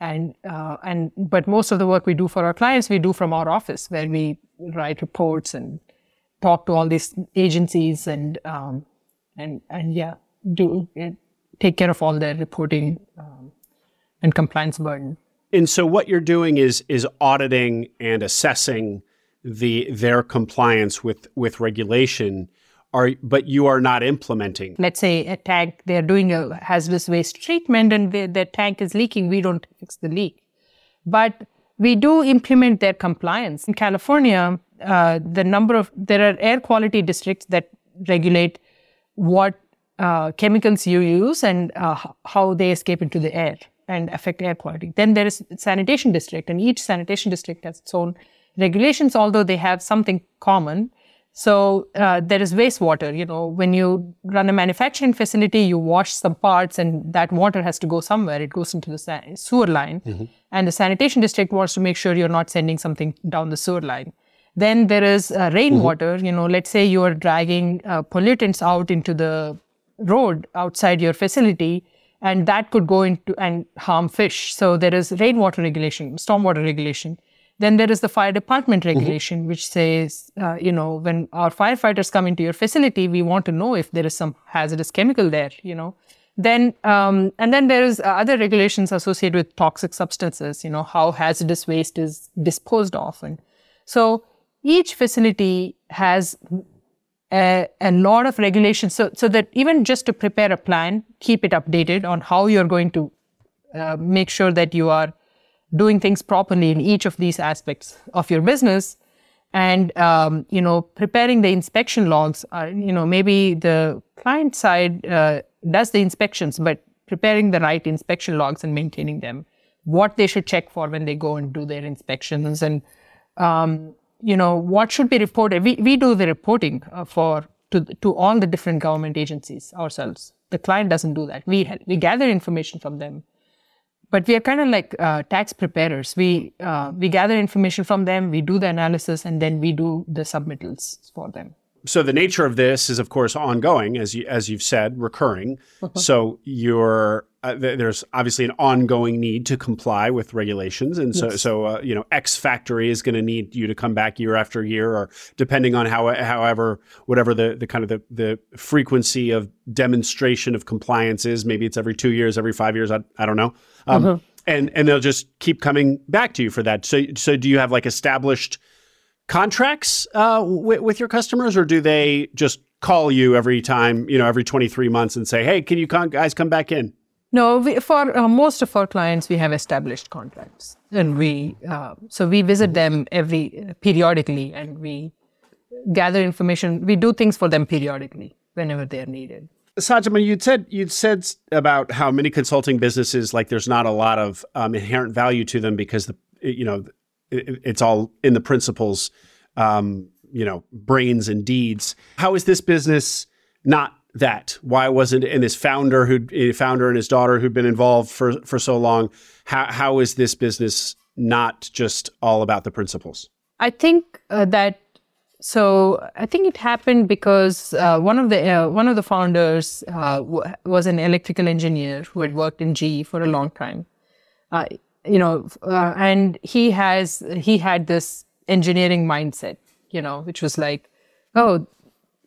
and uh, and but most of the work we do for our clients we do from our office where we write reports and talk to all these agencies and um, and and yeah do take care of all their reporting um, and compliance burden. And so what you're doing is is auditing and assessing the their compliance with with regulation. Are but you are not implementing. Let's say a tank they're doing a hazardous waste treatment and they, their tank is leaking. We don't fix the leak. But we do implement their compliance. In california uh, the number of there are air quality districts that regulate what uh, chemicals you use and uh, how they escape into the air and affect air quality. Then there is sanitation district, and each sanitation district has its own regulations, although they have something common. So uh, there is wastewater. You know, when you run a manufacturing facility, you wash some parts, and that water has to go somewhere. It goes into the sewer line, mm-hmm. and the sanitation district wants to make sure you're not sending something down the sewer line. Then there is uh, rainwater. Mm-hmm. You know, let's say you are dragging uh, pollutants out into the road outside your facility and that could go into and harm fish. So there is rainwater regulation, stormwater regulation. Then there is the fire department mm-hmm. regulation, mm-hmm. which says, uh, you know, when our firefighters come into your facility, we want to know if there is some hazardous chemical there, you know. Then, um, and then there is other regulations associated with toxic substances, you know, how hazardous waste is disposed of. And so each facility has a, a, lot of regulations so, so that even just to prepare a plan, keep it updated on how you're going to uh, make sure that you are doing things properly in each of these aspects of your business. And um, you know preparing the inspection logs uh, you know maybe the client side uh, does the inspections but preparing the right inspection logs and maintaining them what they should check for when they go and do their inspections and um, you know, what should be reported. We, we do the reporting uh, for to, to all the different government agencies ourselves. The client doesn't do that. We, we gather information from them. But we are kind of like uh, tax preparers. We, uh, we gather information from them, we do the analysis, and then we do the submittals for them so the nature of this is, of course, ongoing, as you as you've said, recurring. Uh-huh. So you're uh, th- there's obviously an ongoing need to comply with regulations, and so yes. so uh, you know X factory is going to need you to come back year after year, or depending on how however whatever the the kind of the the frequency of demonstration of compliance is. Maybe it's every two years, every five years. I, I don't know. Um, uh-huh. And and they'll just keep coming back to you for that. So so do you have like established contracts uh, with, with your customers, or do they just call you every time, you know, every 23 months and say, hey, can you con- guys come back in? No, we, for uh, most of our clients, we have established contracts, and we uh, so we visit them every periodically, and we gather information. We do things for them periodically whenever they are needed. Sajama, you'd said you'd said about how many consulting businesses like there's not a lot of um, inherent value to them because the you know it, it's all in the principals, um, you know, brains and deeds. How is this business not that? Why wasn't and this founder who founder and his daughter who'd been involved for for so long? How how is this business not just all about the principals? I think uh, that so I think it happened because uh, one of the uh, one of the founders uh, w- was an electrical engineer who had worked in GE for a long time. Uh, you know, uh, and he has he had this engineering mindset, you know, which was like, oh,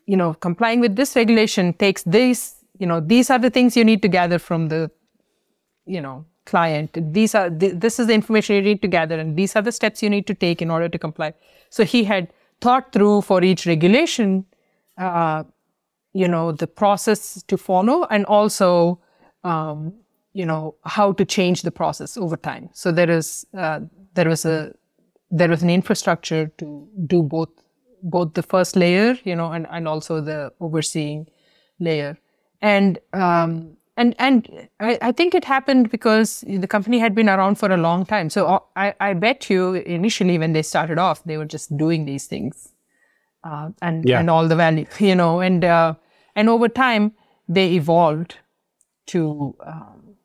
you know, complying with this regulation takes this, you know, these are the things you need to gather from the, you know, client. These are th- this is the information you need to gather, and these are the steps you need to take in order to comply. So he had thought through for each regulation, uh, you know, the process to follow and also, um, you know, how to change the process over time. So there is, uh, there was a, there was an infrastructure to do both, both the first layer, you know, and, and also the overseeing layer. And, um, and and I, I, think it happened because the company had been around for a long time. So uh, I, I bet you initially when they started off, they were just doing these things, uh, and yeah. and all the value, *laughs* you know, and uh, and over time they evolved to um,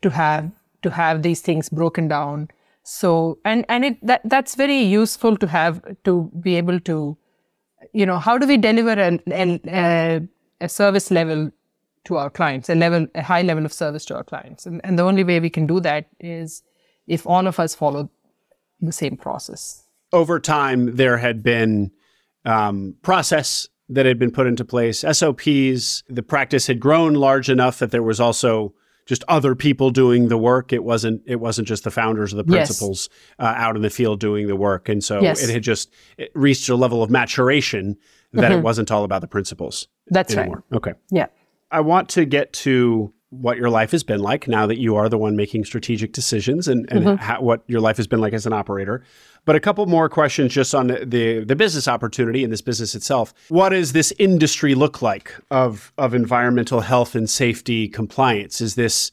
to have to have these things broken down. So and and it that that's very useful to have to be able to, you know, how do we deliver an, an a, a service level to our clients, a level, a high level of service to our clients. And, and the only way we can do that is if all of us follow the same process. Over time, there had been um, process that had been put into place, SOPs. The practice had grown large enough that there was also just other people doing the work. It wasn't it wasn't just the founders or the principals yes. uh, out in the field doing the work, and so yes. it had just it reached a level of maturation that mm-hmm. it wasn't all about the principals. That's anymore. right. Okay. Yeah. I want to get to what your life has been like now that you are the one making strategic decisions and, and mm-hmm. how, what your life has been like as an operator. But a couple more questions just on the, the, the business opportunity and this business itself. What does this industry look like of of environmental health and safety compliance? Is this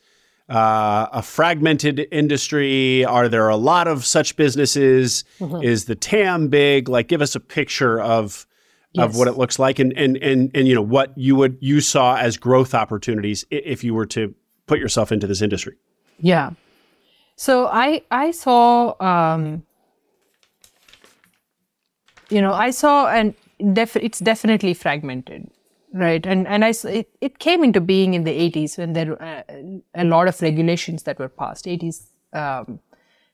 uh, a fragmented industry? Are there a lot of such businesses? Mm-hmm. Is the TAM big? Like, give us a picture of yes. of what it looks like and, and and and you know what you would you saw as growth opportunities if you were to put yourself into this industry. Yeah. So i i saw um you know i saw and def- it's definitely fragmented right? And and i it, it came into being in the 80s when there were uh, a lot of regulations that were passed 80s um,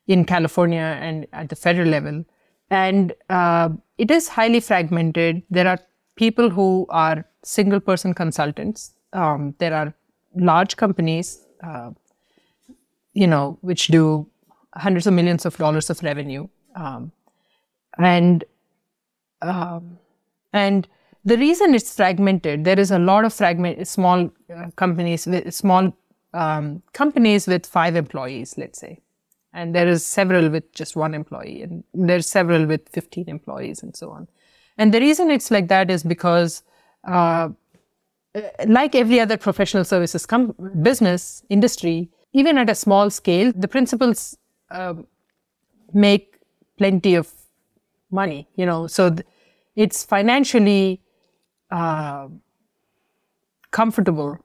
in california and at the federal level. And uh, it is highly fragmented. There are people who are single person consultants. Um, there are large companies, uh, you know, which do hundreds of millions of dollars of revenue, um, and um, and the reason it's fragmented, there is a lot of fragment small uh, companies small um, companies with five employees, let's say, and there is several with just one employee and there's several with 15 employees and so on. And the reason it's like that is because uh, like every other professional services com- business industry even at a small scale the principals uh, make plenty of money you know? So th- it's financially uh, comfortable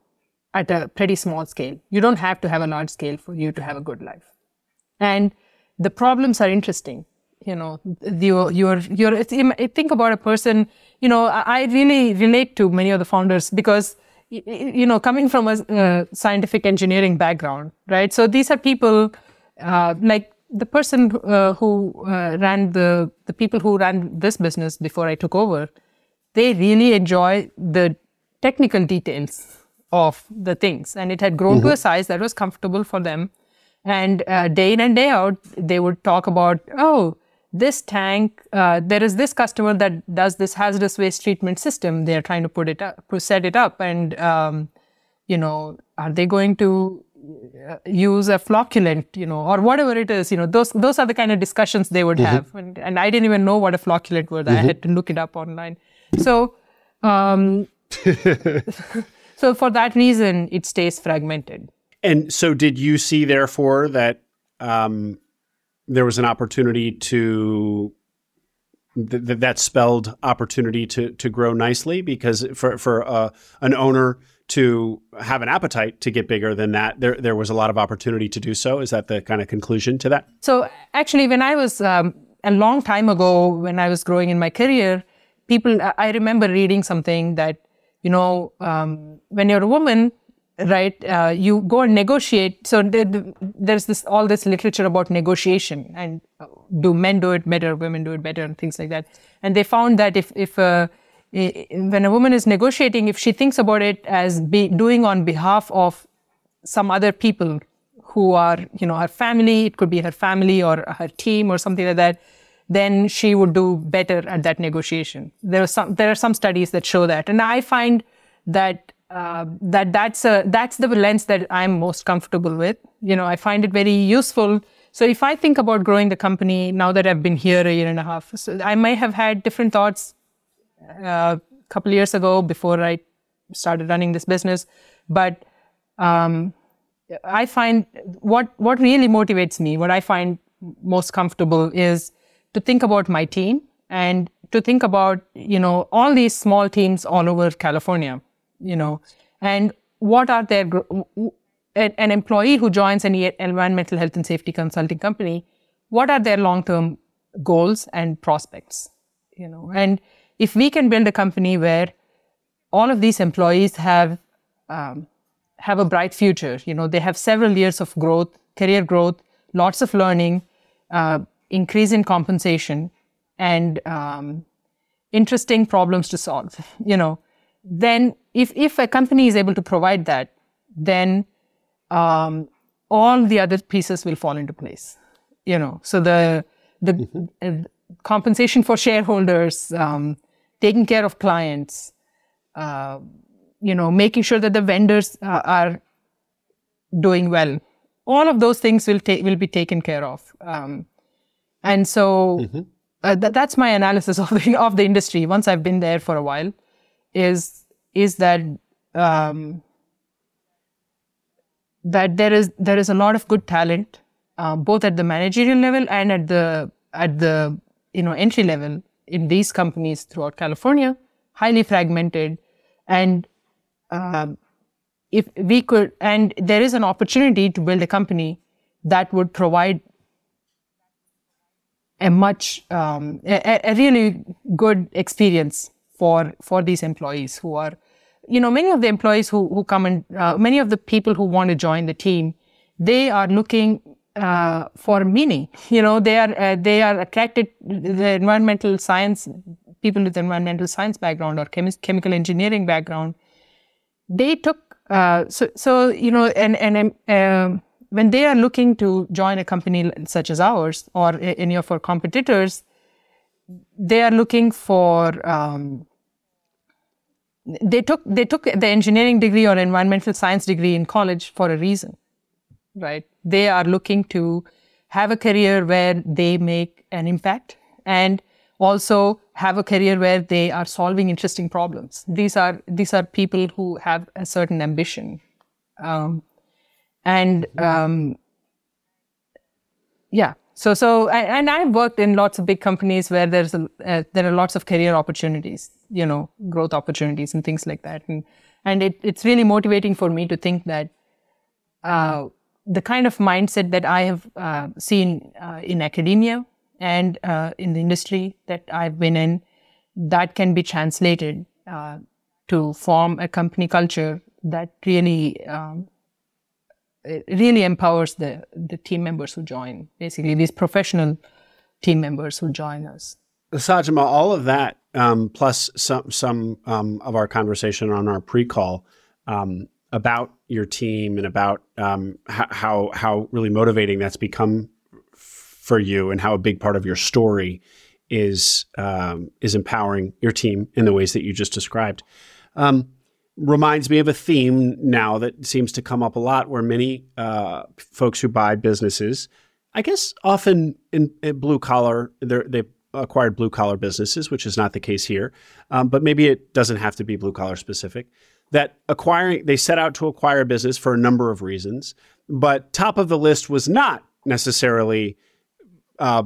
at a pretty small scale. You don't have to have a large scale for you to have a good life and the problems are interesting you know you're you're, you're think about a person you know i really relate to many of the founders because you know coming from a uh, scientific engineering background right? So these are people uh, like the person uh, who uh, ran the the people who ran this business before i took over they really enjoy the technical details of the things. And it had grown mm-hmm. to a size that was comfortable for them and uh, day in and day out, they would talk about, oh, this tank, uh, there is this customer that does this hazardous waste treatment system. They're trying to put it up, set it up, and um, you know, are they going to uh, use a flocculant, you know, or whatever it is, you know, those those are the kind of discussions they would mm-hmm. have, and, and, I didn't even know what a flocculant was. Mm-hmm. I had to look it up online. So, um, *laughs* *laughs* so for that reason, it stays fragmented. And so, did you see, therefore, that um, there was an opportunity to th- that spelled opportunity to to grow nicely because for for uh, an owner to have an appetite to get bigger than that, there there was a lot of opportunity to do so. Is that the kind of conclusion to that? So actually, when I was um, a long time ago, when I was growing in my career, people, I remember reading something that, you know, um, when you're a woman, right, uh, you go and negotiate. So there's this all this literature about negotiation and uh, do men do it better, women do it better, and things like that. And they found that if if uh, when a woman is negotiating, if she thinks about it as be doing on behalf of some other people who are, you know, her family, it could be her family or her team or something like that, then she would do better at that negotiation. There are some there are some studies that show that, and I find that uh, that that's a that's the lens that I'm most comfortable with. You know, I find it very useful. So if I think about growing the company now that I've been here a year and a half, so I may have had different thoughts a uh, couple years ago before I started running this business, but um, I find what what really motivates me, what I find most comfortable is to think about my team and to think about you know all these small teams all over California, you know, and what are their an employee who joins any environmental health and safety consulting company, what are their long term goals and prospects, you know, and if we can build a company where all of these employees have um, have a bright future. You know, they have several years of growth, career growth, lots of learning, uh, increase in compensation, and um, interesting problems to solve. *laughs* You know, then if if a company is able to provide that, then um, all the other pieces will fall into place. You know, so the the mm-hmm. uh, compensation for shareholders, um, taking care of clients. Uh, you know, making sure that the vendors uh, are doing well. All of those things will take will be taken care of. Um, and so mm-hmm. uh, th- that's my analysis *laughs* of the of the industry. Once I've been there for a while, is is that um, that there is there is a lot of good talent, uh, both at the managerial level and at the at the you know entry level in these companies throughout California, highly fragmented, and um, if we could, and there is an opportunity to build a company that would provide a much um, a, a, really good experience for for these employees who are you know many of the employees who who come and uh, many of the people who want to join the team they are looking uh, for meaning. *laughs* You know they are uh, they are attracted the environmental science people with environmental science background or chemi- chemical engineering background. They took uh, so so you know and and um, when they are looking to join a company such as ours or any of our competitors, they are looking for um, they took they took the engineering degree or environmental science degree in college for a reason, right? They are looking to have a career where they make an impact and also have a career where they are solving interesting problems. These are these are people who have a certain ambition, um, and um, yeah. So so and I've worked in lots of big companies where there's a, uh, there are lots of career opportunities, you know, growth opportunities and things like that, and and it, it's really motivating for me to think that. Uh, the kind of mindset that I have uh, seen uh, in academia and uh, in the industry that I've been in, that can be translated uh, to form a company culture that really um, really empowers the the team members who join. Basically, these professional team members who join us. Sajama, all of that um, plus some some um, of our conversation on our pre-call um, about your team and about um, how how really motivating that's become for you and how a big part of your story is um, is empowering your team in the ways that you just described. Um, reminds me of a theme now that seems to come up a lot, where many uh, folks who buy businesses, I guess, often in, in blue collar, they acquired blue collar businesses, which is not the case here, um, but maybe it doesn't have to be blue collar specific. That acquiring, they set out to acquire a business for a number of reasons, but top of the list was not necessarily uh,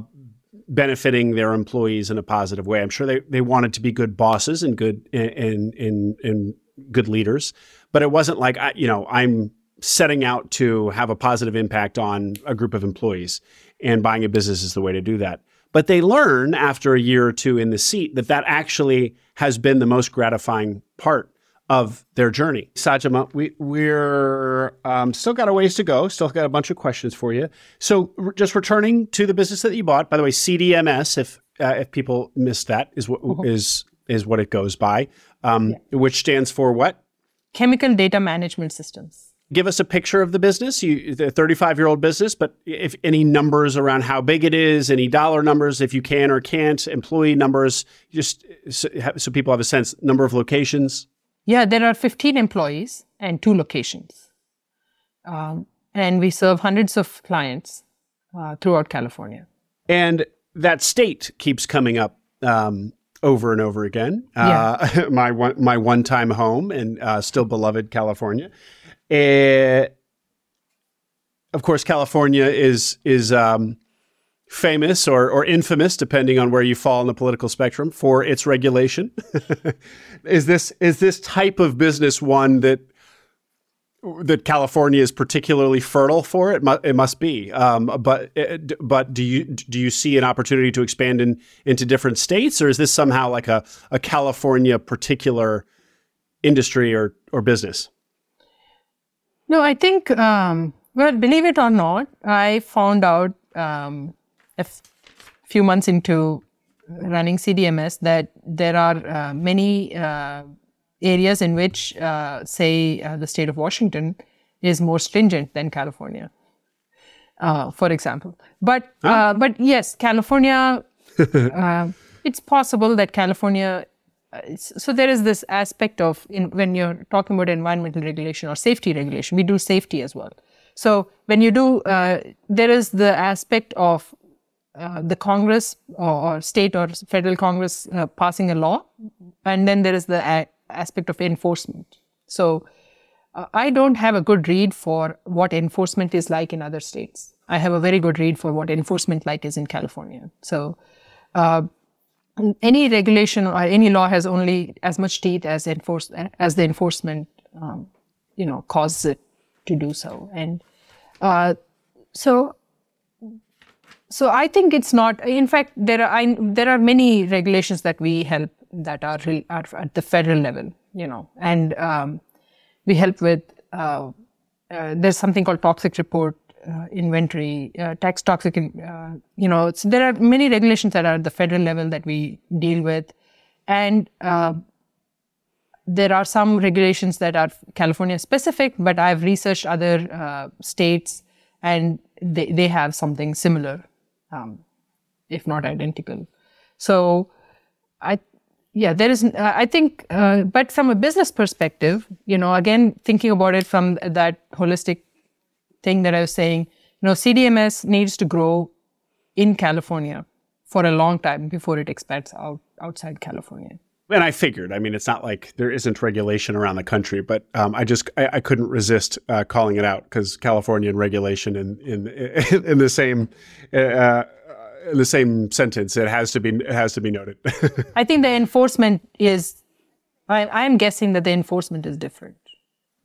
benefiting their employees in a positive way. I'm sure they, they wanted to be good bosses and good and, and, and good leaders, but it wasn't like I, you know I'm setting out to have a positive impact on a group of employees, and buying a business is the way to do that. but they learn after a year or two in the seat that that actually has been the most gratifying part of their journey. Sajama, we, we're um, still got a ways to go. Still got a bunch of questions for you. So, r- just returning to the business that you bought. By the way, CDMS, if uh, if people missed that, is what Mm-hmm. is is what it goes by, um, which stands for what? Chemical data management systems. Give us a picture of the business. You, the 35 year old business, but if any numbers around how big it is, any dollar numbers, if you can or can't, employee numbers, just so, so people have a sense. Number of locations. Yeah, there are 15 employees and two locations. Um, and we serve hundreds of clients uh, throughout California. And that state keeps coming up um, over and over again. Uh, *laughs* my one, my one time home and uh, still beloved California. Eh, of course, California is is um, famous or, or infamous, depending on where you fall on the political spectrum, for its regulation. *laughs* is this is this type of business one that that California is particularly fertile for it. It must be. Um, but uh, but do you do you see an opportunity to expand in into different states, or is this somehow like a, a California particular industry or or business? No, I think, um, well, believe it or not, I found out um, a f- few months into running CDMS that there are uh, many uh, areas in which, uh, say, uh, the state of Washington is more stringent than California, uh, for example. But uh, but yes, California. *laughs* uh, it's possible that California. uh, So there is this aspect of in, when you're talking about environmental regulation or safety regulation, we do safety as well. So when you do, uh, there is the aspect of uh, the Congress or, or state or federal Congress uh, passing a law, and then there is the aspect of enforcement. So uh, I don't have a good read for what enforcement is like in other states. I have a very good read for what enforcement like is in California. So uh, any regulation or any law has only as much teeth as enforce as the enforcement, um, you know, causes it to do so. And uh, so so I think it's not. In fact, there are I, there are many regulations that we help that are, are at the federal level, you know, and um, we help with. Uh, uh, there's something called toxic report uh, inventory, uh, tax toxic. Uh, you know, there are many regulations that are at the federal level that we deal with, and there are some regulations that are California specific, but I've researched other states and they, they have something similar, um, if not identical. So I, yeah, there is, uh, I think, uh, but from a business perspective, you know, again, thinking about it from that holistic thing that I was saying, you know, CDMS needs to grow in California for a long time before it expands out outside California. And I figured. I mean, it's not like there isn't regulation around the country, but um, I just I, I couldn't resist uh, calling it out because California and regulation in in *laughs* in the same uh, in the same sentence it has to be it has to be noted. *laughs* I think the enforcement is, I, I'm guessing that the enforcement is different.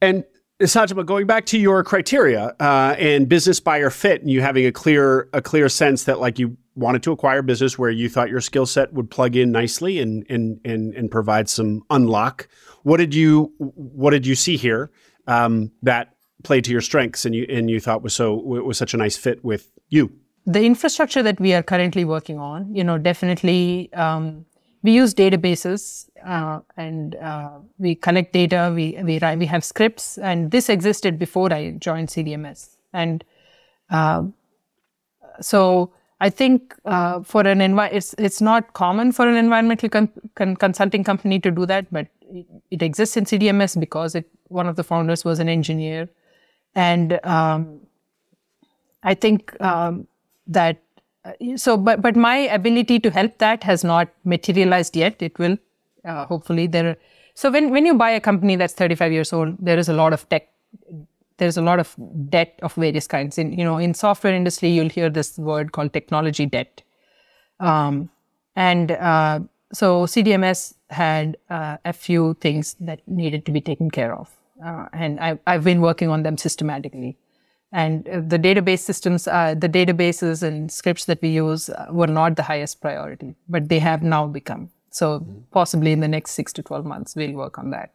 And Sajama, going back to your criteria uh, and business buyer fit, and you having a clear a clear sense that like you wanted to acquire a business where you thought your skill set would plug in nicely and and and and provide some unlock. What did you what did you see here um, that played to your strengths and you and you thought was so was such a nice fit with you? The infrastructure that we are currently working on, you know, definitely um, we use databases uh, and uh, we collect data. We we write, we have scripts, and this existed before I joined CDMS. And uh, so I think uh, for an envi- it's it's not common for an environmental con- con- consulting company to do that, but it, it exists in CDMS because it one of the founders was an engineer, and um, I think um, that uh, so but but my ability to help that has not materialized yet. It will uh, hopefully there. Are, so when when you buy a company that's 35 years old, there is a lot of tech there's a lot of debt of various kinds. In you know, in software industry, you'll hear this word called technology debt. Um, and uh, so CDMS had uh, a few things that needed to be taken care of, uh, and I, I've been working on them systematically. And uh, the database systems, uh, the databases and scripts that we use uh, were not the highest priority, but they have now become. So mm-hmm. possibly in the next six to 12 months, we'll work on that.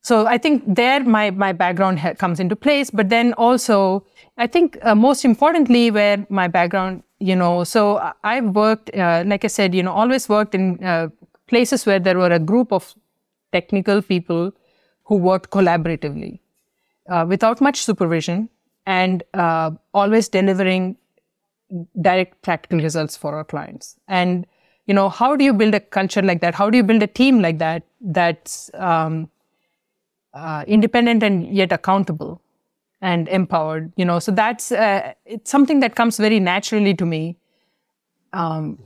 So I think there my, my background ha- comes into place, but then also I think uh, most importantly where my background, you know, so I've worked, uh, like I said, you know, always worked in uh, places where there were a group of technical people who worked collaboratively uh, without much supervision and uh, always delivering direct practical results for our clients. And, you know, how do you build a culture like that? How do you build a team like that that's um, uh, independent and yet accountable and empowered? You know, so that's uh, it's something that comes very naturally to me. Um,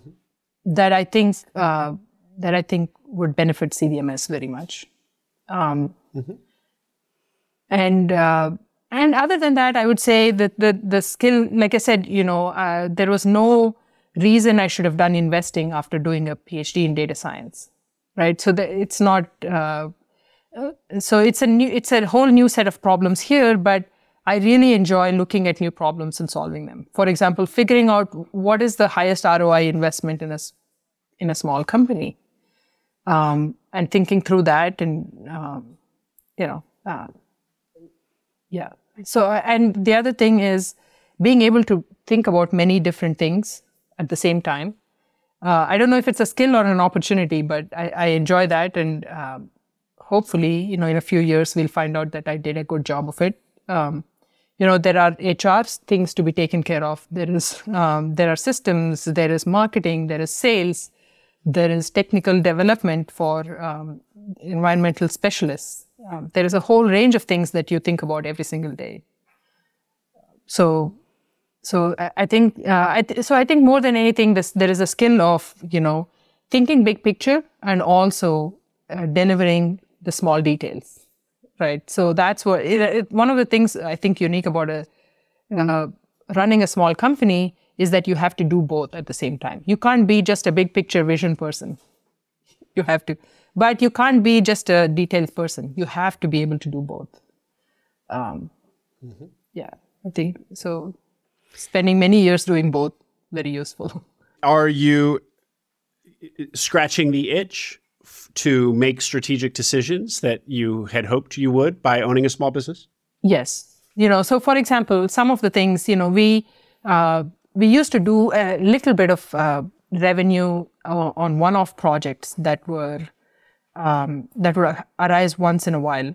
that I think uh, that I think would benefit CDMS very much. Um, mm-hmm. And uh, and other than that, I would say that the the skill, like I said, you know, uh, there was no reason I should have done investing after doing a PhD in data science, right? So the, it's not. Uh, uh, so it's a new, it's a whole new set of problems here, but I really enjoy looking at new problems and solving them. For example, figuring out what is the highest ROI investment in a in a small company, um, and thinking through that, and um, you know, uh, yeah. So, and the other thing is being able to think about many different things at the same time. Uh, I don't know if it's a skill or an opportunity, but I, I enjoy that. And um, hopefully, you know, in a few years, we'll find out that I did a good job of it. Um, you know, there are HR things to be taken care of. There is, um, there are systems, there is marketing, there is sales, there is technical development for um, environmental specialists um, there is a whole range of things that you think about every single day. So, so I, think uh, I th- so I think more than anything, this there is a skill of you know thinking big picture and also uh, delivering the small details, right? So that's what it, it, one of the things I think unique about a uh, running a small company is that you have to do both at the same time. You can't be just a big picture vision person. You have to but you can't be just a detailed person. You have to be able to do both. Um, mm-hmm. Yeah, I think so. Spending many years doing both, very useful. *laughs* Are you scratching the itch to make strategic decisions that you had hoped you would by owning a small business? Yes. You know, so for example, some of the things, you know, we uh, we used to do a little bit of uh, revenue uh, on one-off projects that were um, that would arise once in a while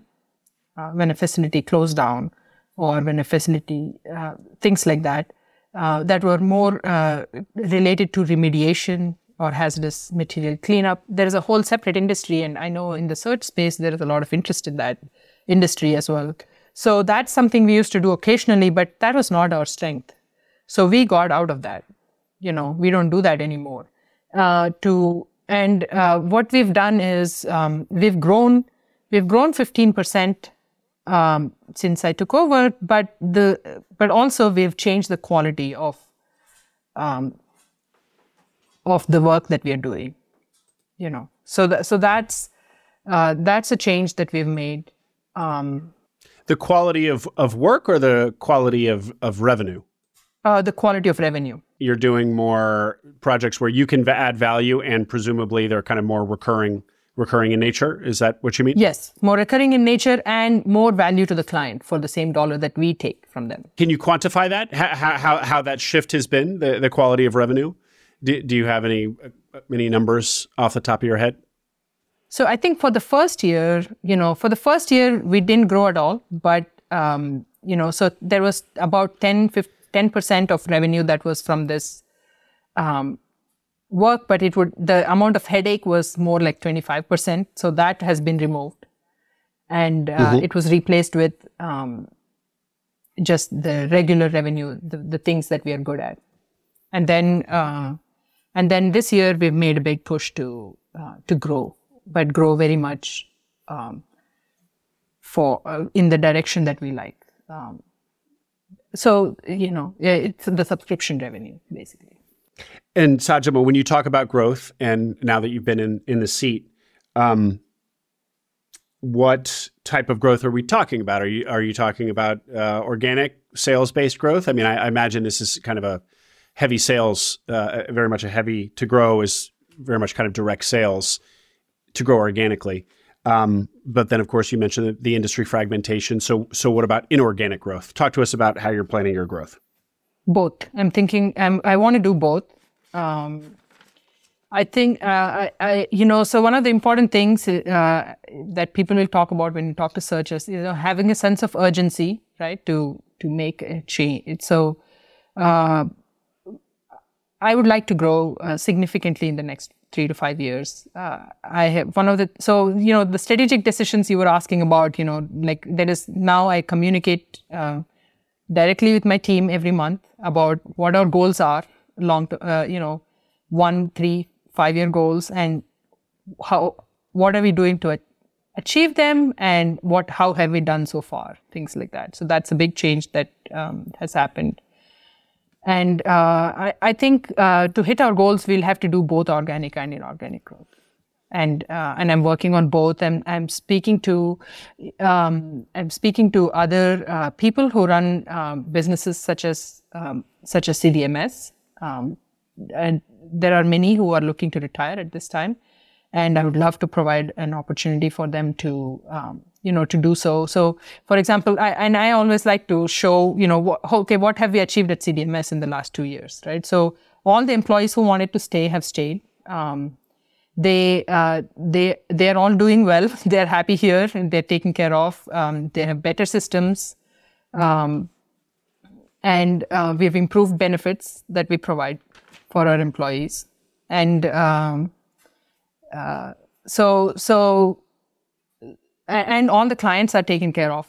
uh, when a facility closed down or when a facility, uh, things like that, uh, that were more uh, related to remediation or hazardous material cleanup. There is a whole separate industry, and I know in the search space there is a lot of interest in that industry as well. So that's something we used to do occasionally, but that was not our strength. So we got out of that. You know, we don't do that anymore. Uh, to and uh, what we've done is um, we've grown we've grown 15% um, since I took over, but the but also we've changed the quality of um, of the work that we are doing. You know, so th- so that's uh, that's a change that we've made. Um, the quality of, of work or the quality of, of revenue? Uh, the quality of revenue you're doing more projects where you can add value and presumably they're kind of more recurring recurring in nature. Is that what you mean? Yes more recurring in nature and more value to the client for the same dollar that we take from them. Can you quantify that? How, how, how that shift has been the, the quality of revenue? Do, do you have any any numbers off the top of your head? So i think for the first year you know for the first year we didn't grow at all but um, you know so there was about 10 15 10% of revenue that was from this um, work, but it would the amount of headache was more like 25%. So that has been removed, and uh, mm-hmm. it was replaced with um, just the regular revenue, the, the things that we are good at, and then uh, and then this year we've made a big push to uh, to grow, but grow very much um, for uh, in the direction that we like. Um, so, you know, it's the subscription revenue, basically. And Sajama when you talk about growth, and now that you've been in, in the seat, um, what type of growth are we talking about? Are you are you talking about uh, organic sales based growth? I mean, I, I, imagine this is kind of a heavy sales, uh, very much a heavy to grow is very much kind of direct sales to grow organically. Um, but then, of course, you mentioned the, the, industry fragmentation. So, so what about inorganic growth? Talk to us about how you're planning your growth. Both. I'm thinking. I'm, i want to do both. Um, I think, uh, I, I, you know, so one of the important things uh, that people will talk about when you talk to searchers, you know, having a sense of urgency, right, to to make a change. So, uh, I would like to grow uh, significantly in the next three to five years. Uh, I have one of the so you know the strategic decisions you were asking about. You know, like that is now I communicate uh, directly with my team every month about what our goals are, long, you know, one, three, five year goals and how what are we doing to achieve them and what how have we done so far things like that so that's a big change that um, has happened and uh, I, I, think uh, to hit our goals we'll have to do both organic and inorganic growth. And uh, and I'm working on both. And I'm speaking to um, I'm speaking to other uh, people who run um, businesses such as um, such as CDMS, um, and there are many who are looking to retire at this time, and I would love to provide an opportunity for them to, um, you know, to do so. So, for example, I, and I always like to show, you know, what, okay, what have we achieved at CDMS in the last two years, right? So, all the employees who wanted to stay have stayed. Um, they uh, they they're all doing well. *laughs* They're happy here and they're taken care of. Um, they have better systems. Um, and uh, we've improved benefits that we provide for our employees. And um, uh, so, so, and all the clients are taken care of,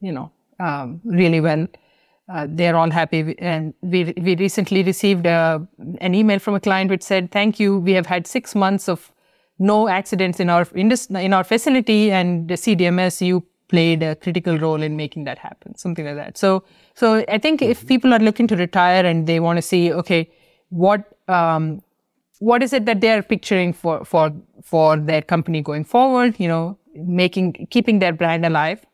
you know, um, really well. Uh, they're all happy. And we, we recently received a, uh, an email from a client which said, Thank you. We have had six months of no accidents in our in our facility, and the CDMS, you played a critical role in making that happen, something like that. So, so I think mm-hmm. if people are looking to retire and they want to see, okay, what um, what is it that they're picturing for for for their company going forward? You know, making keeping their brand alive,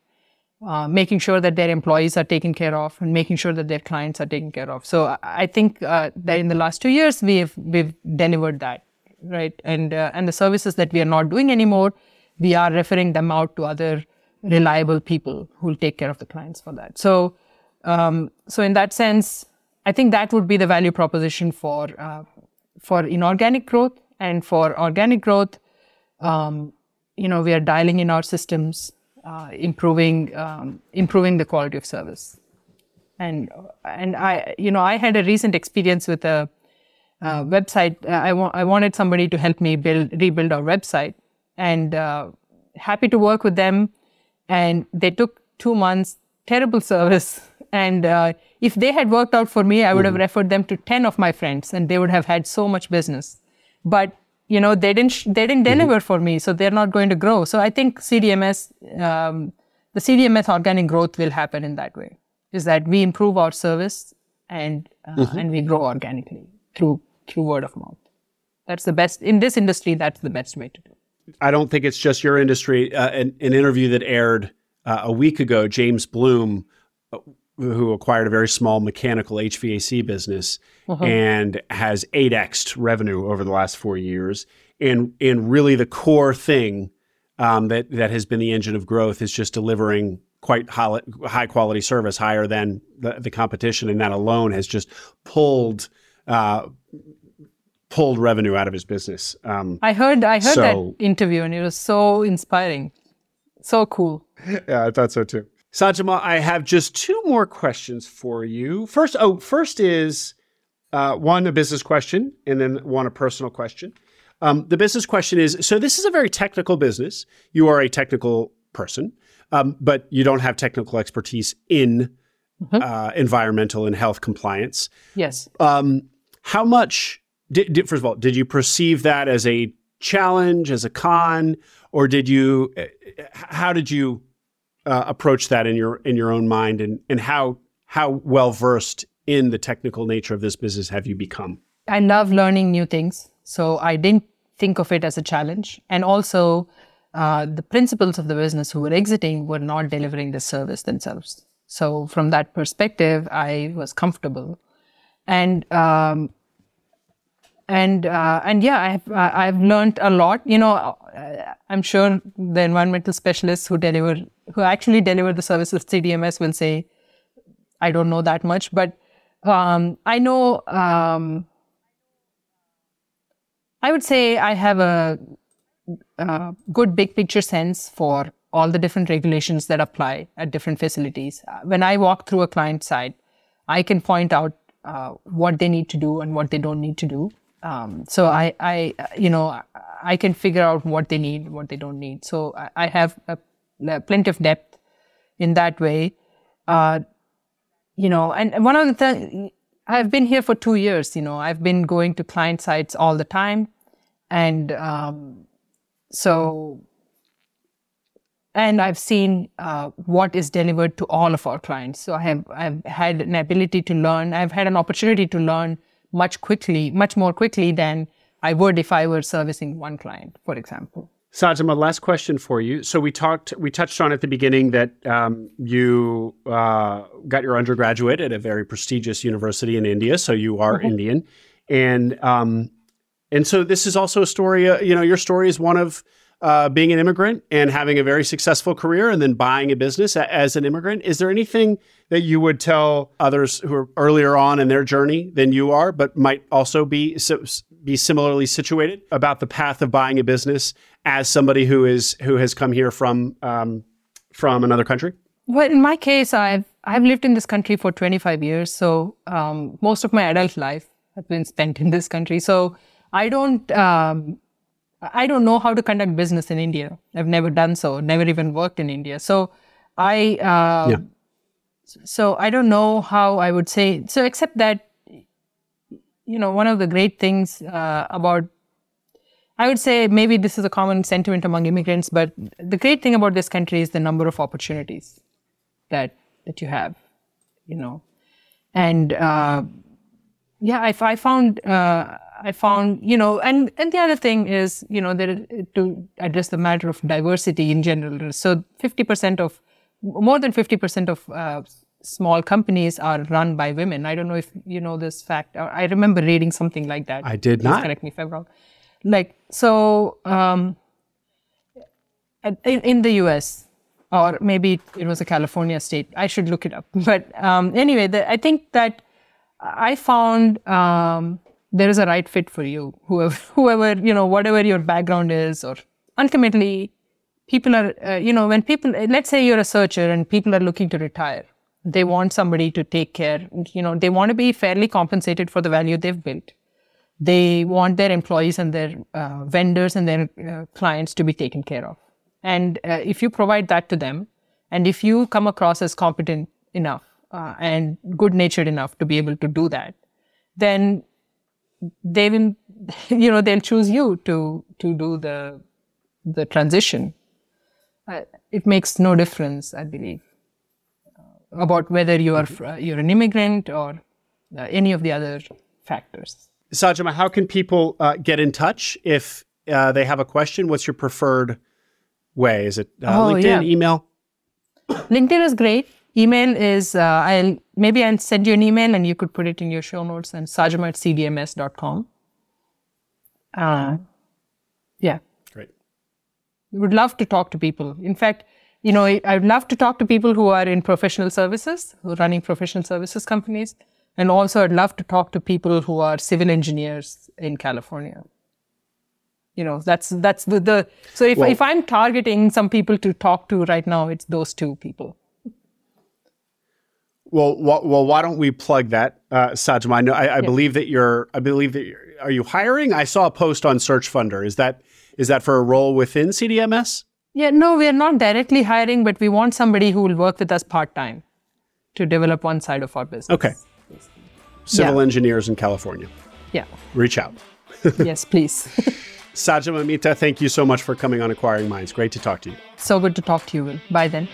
uh, making sure that their employees are taken care of, and making sure that their clients are taken care of. So I think uh, that in the last two years we've we've delivered that, right? And uh, and the services that we are not doing anymore, we are referring them out to other reliable people who will take care of the clients for that. So, um, so in that sense, I think that would be the value proposition for uh, for inorganic growth and for organic growth. Um, you know, we are dialing in our systems, uh, improving um, improving the quality of service, and and I you know I had a recent experience with a, website. I, wa- I wanted somebody to help me build rebuild our website, and uh, happy to work with them and they took two months, terrible *laughs* service. And uh, if they had worked out for me, I would mm-hmm. have referred them to 10 of my friends and they would have had so much business. But you know they didn't they didn't mm-hmm. deliver for me so they're not going to grow so i think cdms um, the cdms organic growth will happen in that way is that we improve our service and uh, mm-hmm. and we grow organically through through word of mouth that's the best in this industry that's the best way to do I don't think it's just your industry. Uh, an, an, interview that aired uh, a week ago, James Bloom, uh, who acquired a very small mechanical HVAC business uh-huh. and has 8x revenue over the last four years. And, and really, the core thing um, that, that has been the engine of growth is just delivering quite high, high quality service, higher than the, the competition. And that alone has just pulled uh, pulled revenue out of his business. Um, I heard I heard so, that interview and it was so inspiring, so cool. *laughs* Yeah, I thought so too. Sajama, I have just two more questions for you. First, oh, first is uh, one a business question, and then one a personal question. Um, the business question is: so this is a very technical business. You are a technical person, um, but you don't have technical expertise in mm-hmm. uh, environmental and health compliance. Yes. Um, how much did, did, first of all, did you perceive that as a challenge, as a con, or did you? Eh, how did you uh, approach that in your in your own mind, and and how how well versed in the technical nature of this business have you become? I love learning new things, so I didn't think of it as a challenge, and also uh, the principals of the business who were exiting were not delivering the service themselves. So from that perspective, I was comfortable, and um, and uh, and yeah, I've I've learned a lot. You know, uh, I'm sure the environmental specialists who deliver who actually deliver the service of CDMS will say, I don't know that much, but um, I know. Um, I would say I have a, a good big picture sense for all the different regulations that apply at different facilities. Uh, when I walk through a client site, I can point out uh, what they need to do and what they don't need to do. Um, so I, I, you know, I can figure out what they need, what they don't need. So I, I have a, a plenty of depth in that way. Uh, you know, and, one of the things, I've been here for two years, you know, I've been going to client sites all the time. And um, so, and I've seen uh, what is delivered to all of our clients. So I have, I've had an ability to learn, I've had an opportunity to learn much quickly, much more quickly than I would if I were servicing one client, for example. Sajama, last question for you. So we talked, we touched on at the beginning that um, you uh, got your undergraduate at a very prestigious university in India. So you are mm-hmm. Indian, and um, and so this is also a story. Uh, you know, your story is one of uh, being an immigrant and having a very successful career, and then buying a business a- as an immigrant. Is there anything that you would tell others who are earlier on in their journey than you are, but might also be be similarly situated about the path of buying a business as somebody who is who has come here from um, from another country? Well, in my case, I've I've lived in this country for 25 years, so um, most of my adult life has been spent in this country. So I don't um, I don't know how to conduct business in India. I've never done so. Never even worked in India. So I uh, yeah. so I don't know how I would say so. Except that you know one of the great things uh, about I would say maybe this is a common sentiment among immigrants, but the great thing about this country is the number of opportunities that that you have, you know, and uh, yeah, I, I found uh, I found you know, and and the other thing is you know that to address the matter of diversity in general. So fifty percent of more than fifty percent of uh, small companies are run by women. I don't know if you know this fact. I remember reading something like that. I did Please not. Correct me if I'm wrong like so um, in, in, the us or maybe it was a california state i should look it up *laughs* but um, anyway the, i think that i found um, there is a right fit for you whoever *laughs* whoever you know whatever your background is or ultimately people are uh, you know when people let's say you're a searcher and people are looking to retire they want somebody to take care you know they want to be fairly compensated for the value they've built they want their employees and their uh, vendors and their uh, clients to be taken care of. And uh, if you provide that to them, and if you come across as competent enough uh, and good natured enough to be able to do that, then they will, *laughs* you know, they'll choose you to to do the the transition. Uh, it makes no difference, I believe, about whether you are you're an immigrant or any of the other factors. Sajama, how can people uh, get in touch if uh, they have a question? What's your preferred way? Is it uh, oh, LinkedIn, yeah. email? LinkedIn is great. Email is, uh, I'll maybe I'll send you an email and you could put it in your show notes and sajama at cdms.com. Uh, yeah. Great. Would love to talk to people. In fact, you know, I'd love to talk to people who are in professional services, who are running professional services companies and also, I'd love to talk to people who are civil engineers in California. You know, that's that's the, the so if well, if I'm targeting some people to talk to right now, it's those two people. Well, well, why don't we plug that, uh? I know, I, I yeah. believe that you're. I believe that you're, are you hiring? I saw a post on Search Funder. Is that is that for a role within CDMS? Yeah, no, we are not directly hiring, but we want somebody who will work with us part time to develop one side of our business. Okay civil yeah. engineers in California. Yeah. Reach out. *laughs* yes, please. *laughs* Sajama Mehta, thank you so much for coming on Acquiring Minds. Great to talk to you. So good to talk to you, Will. Bye then.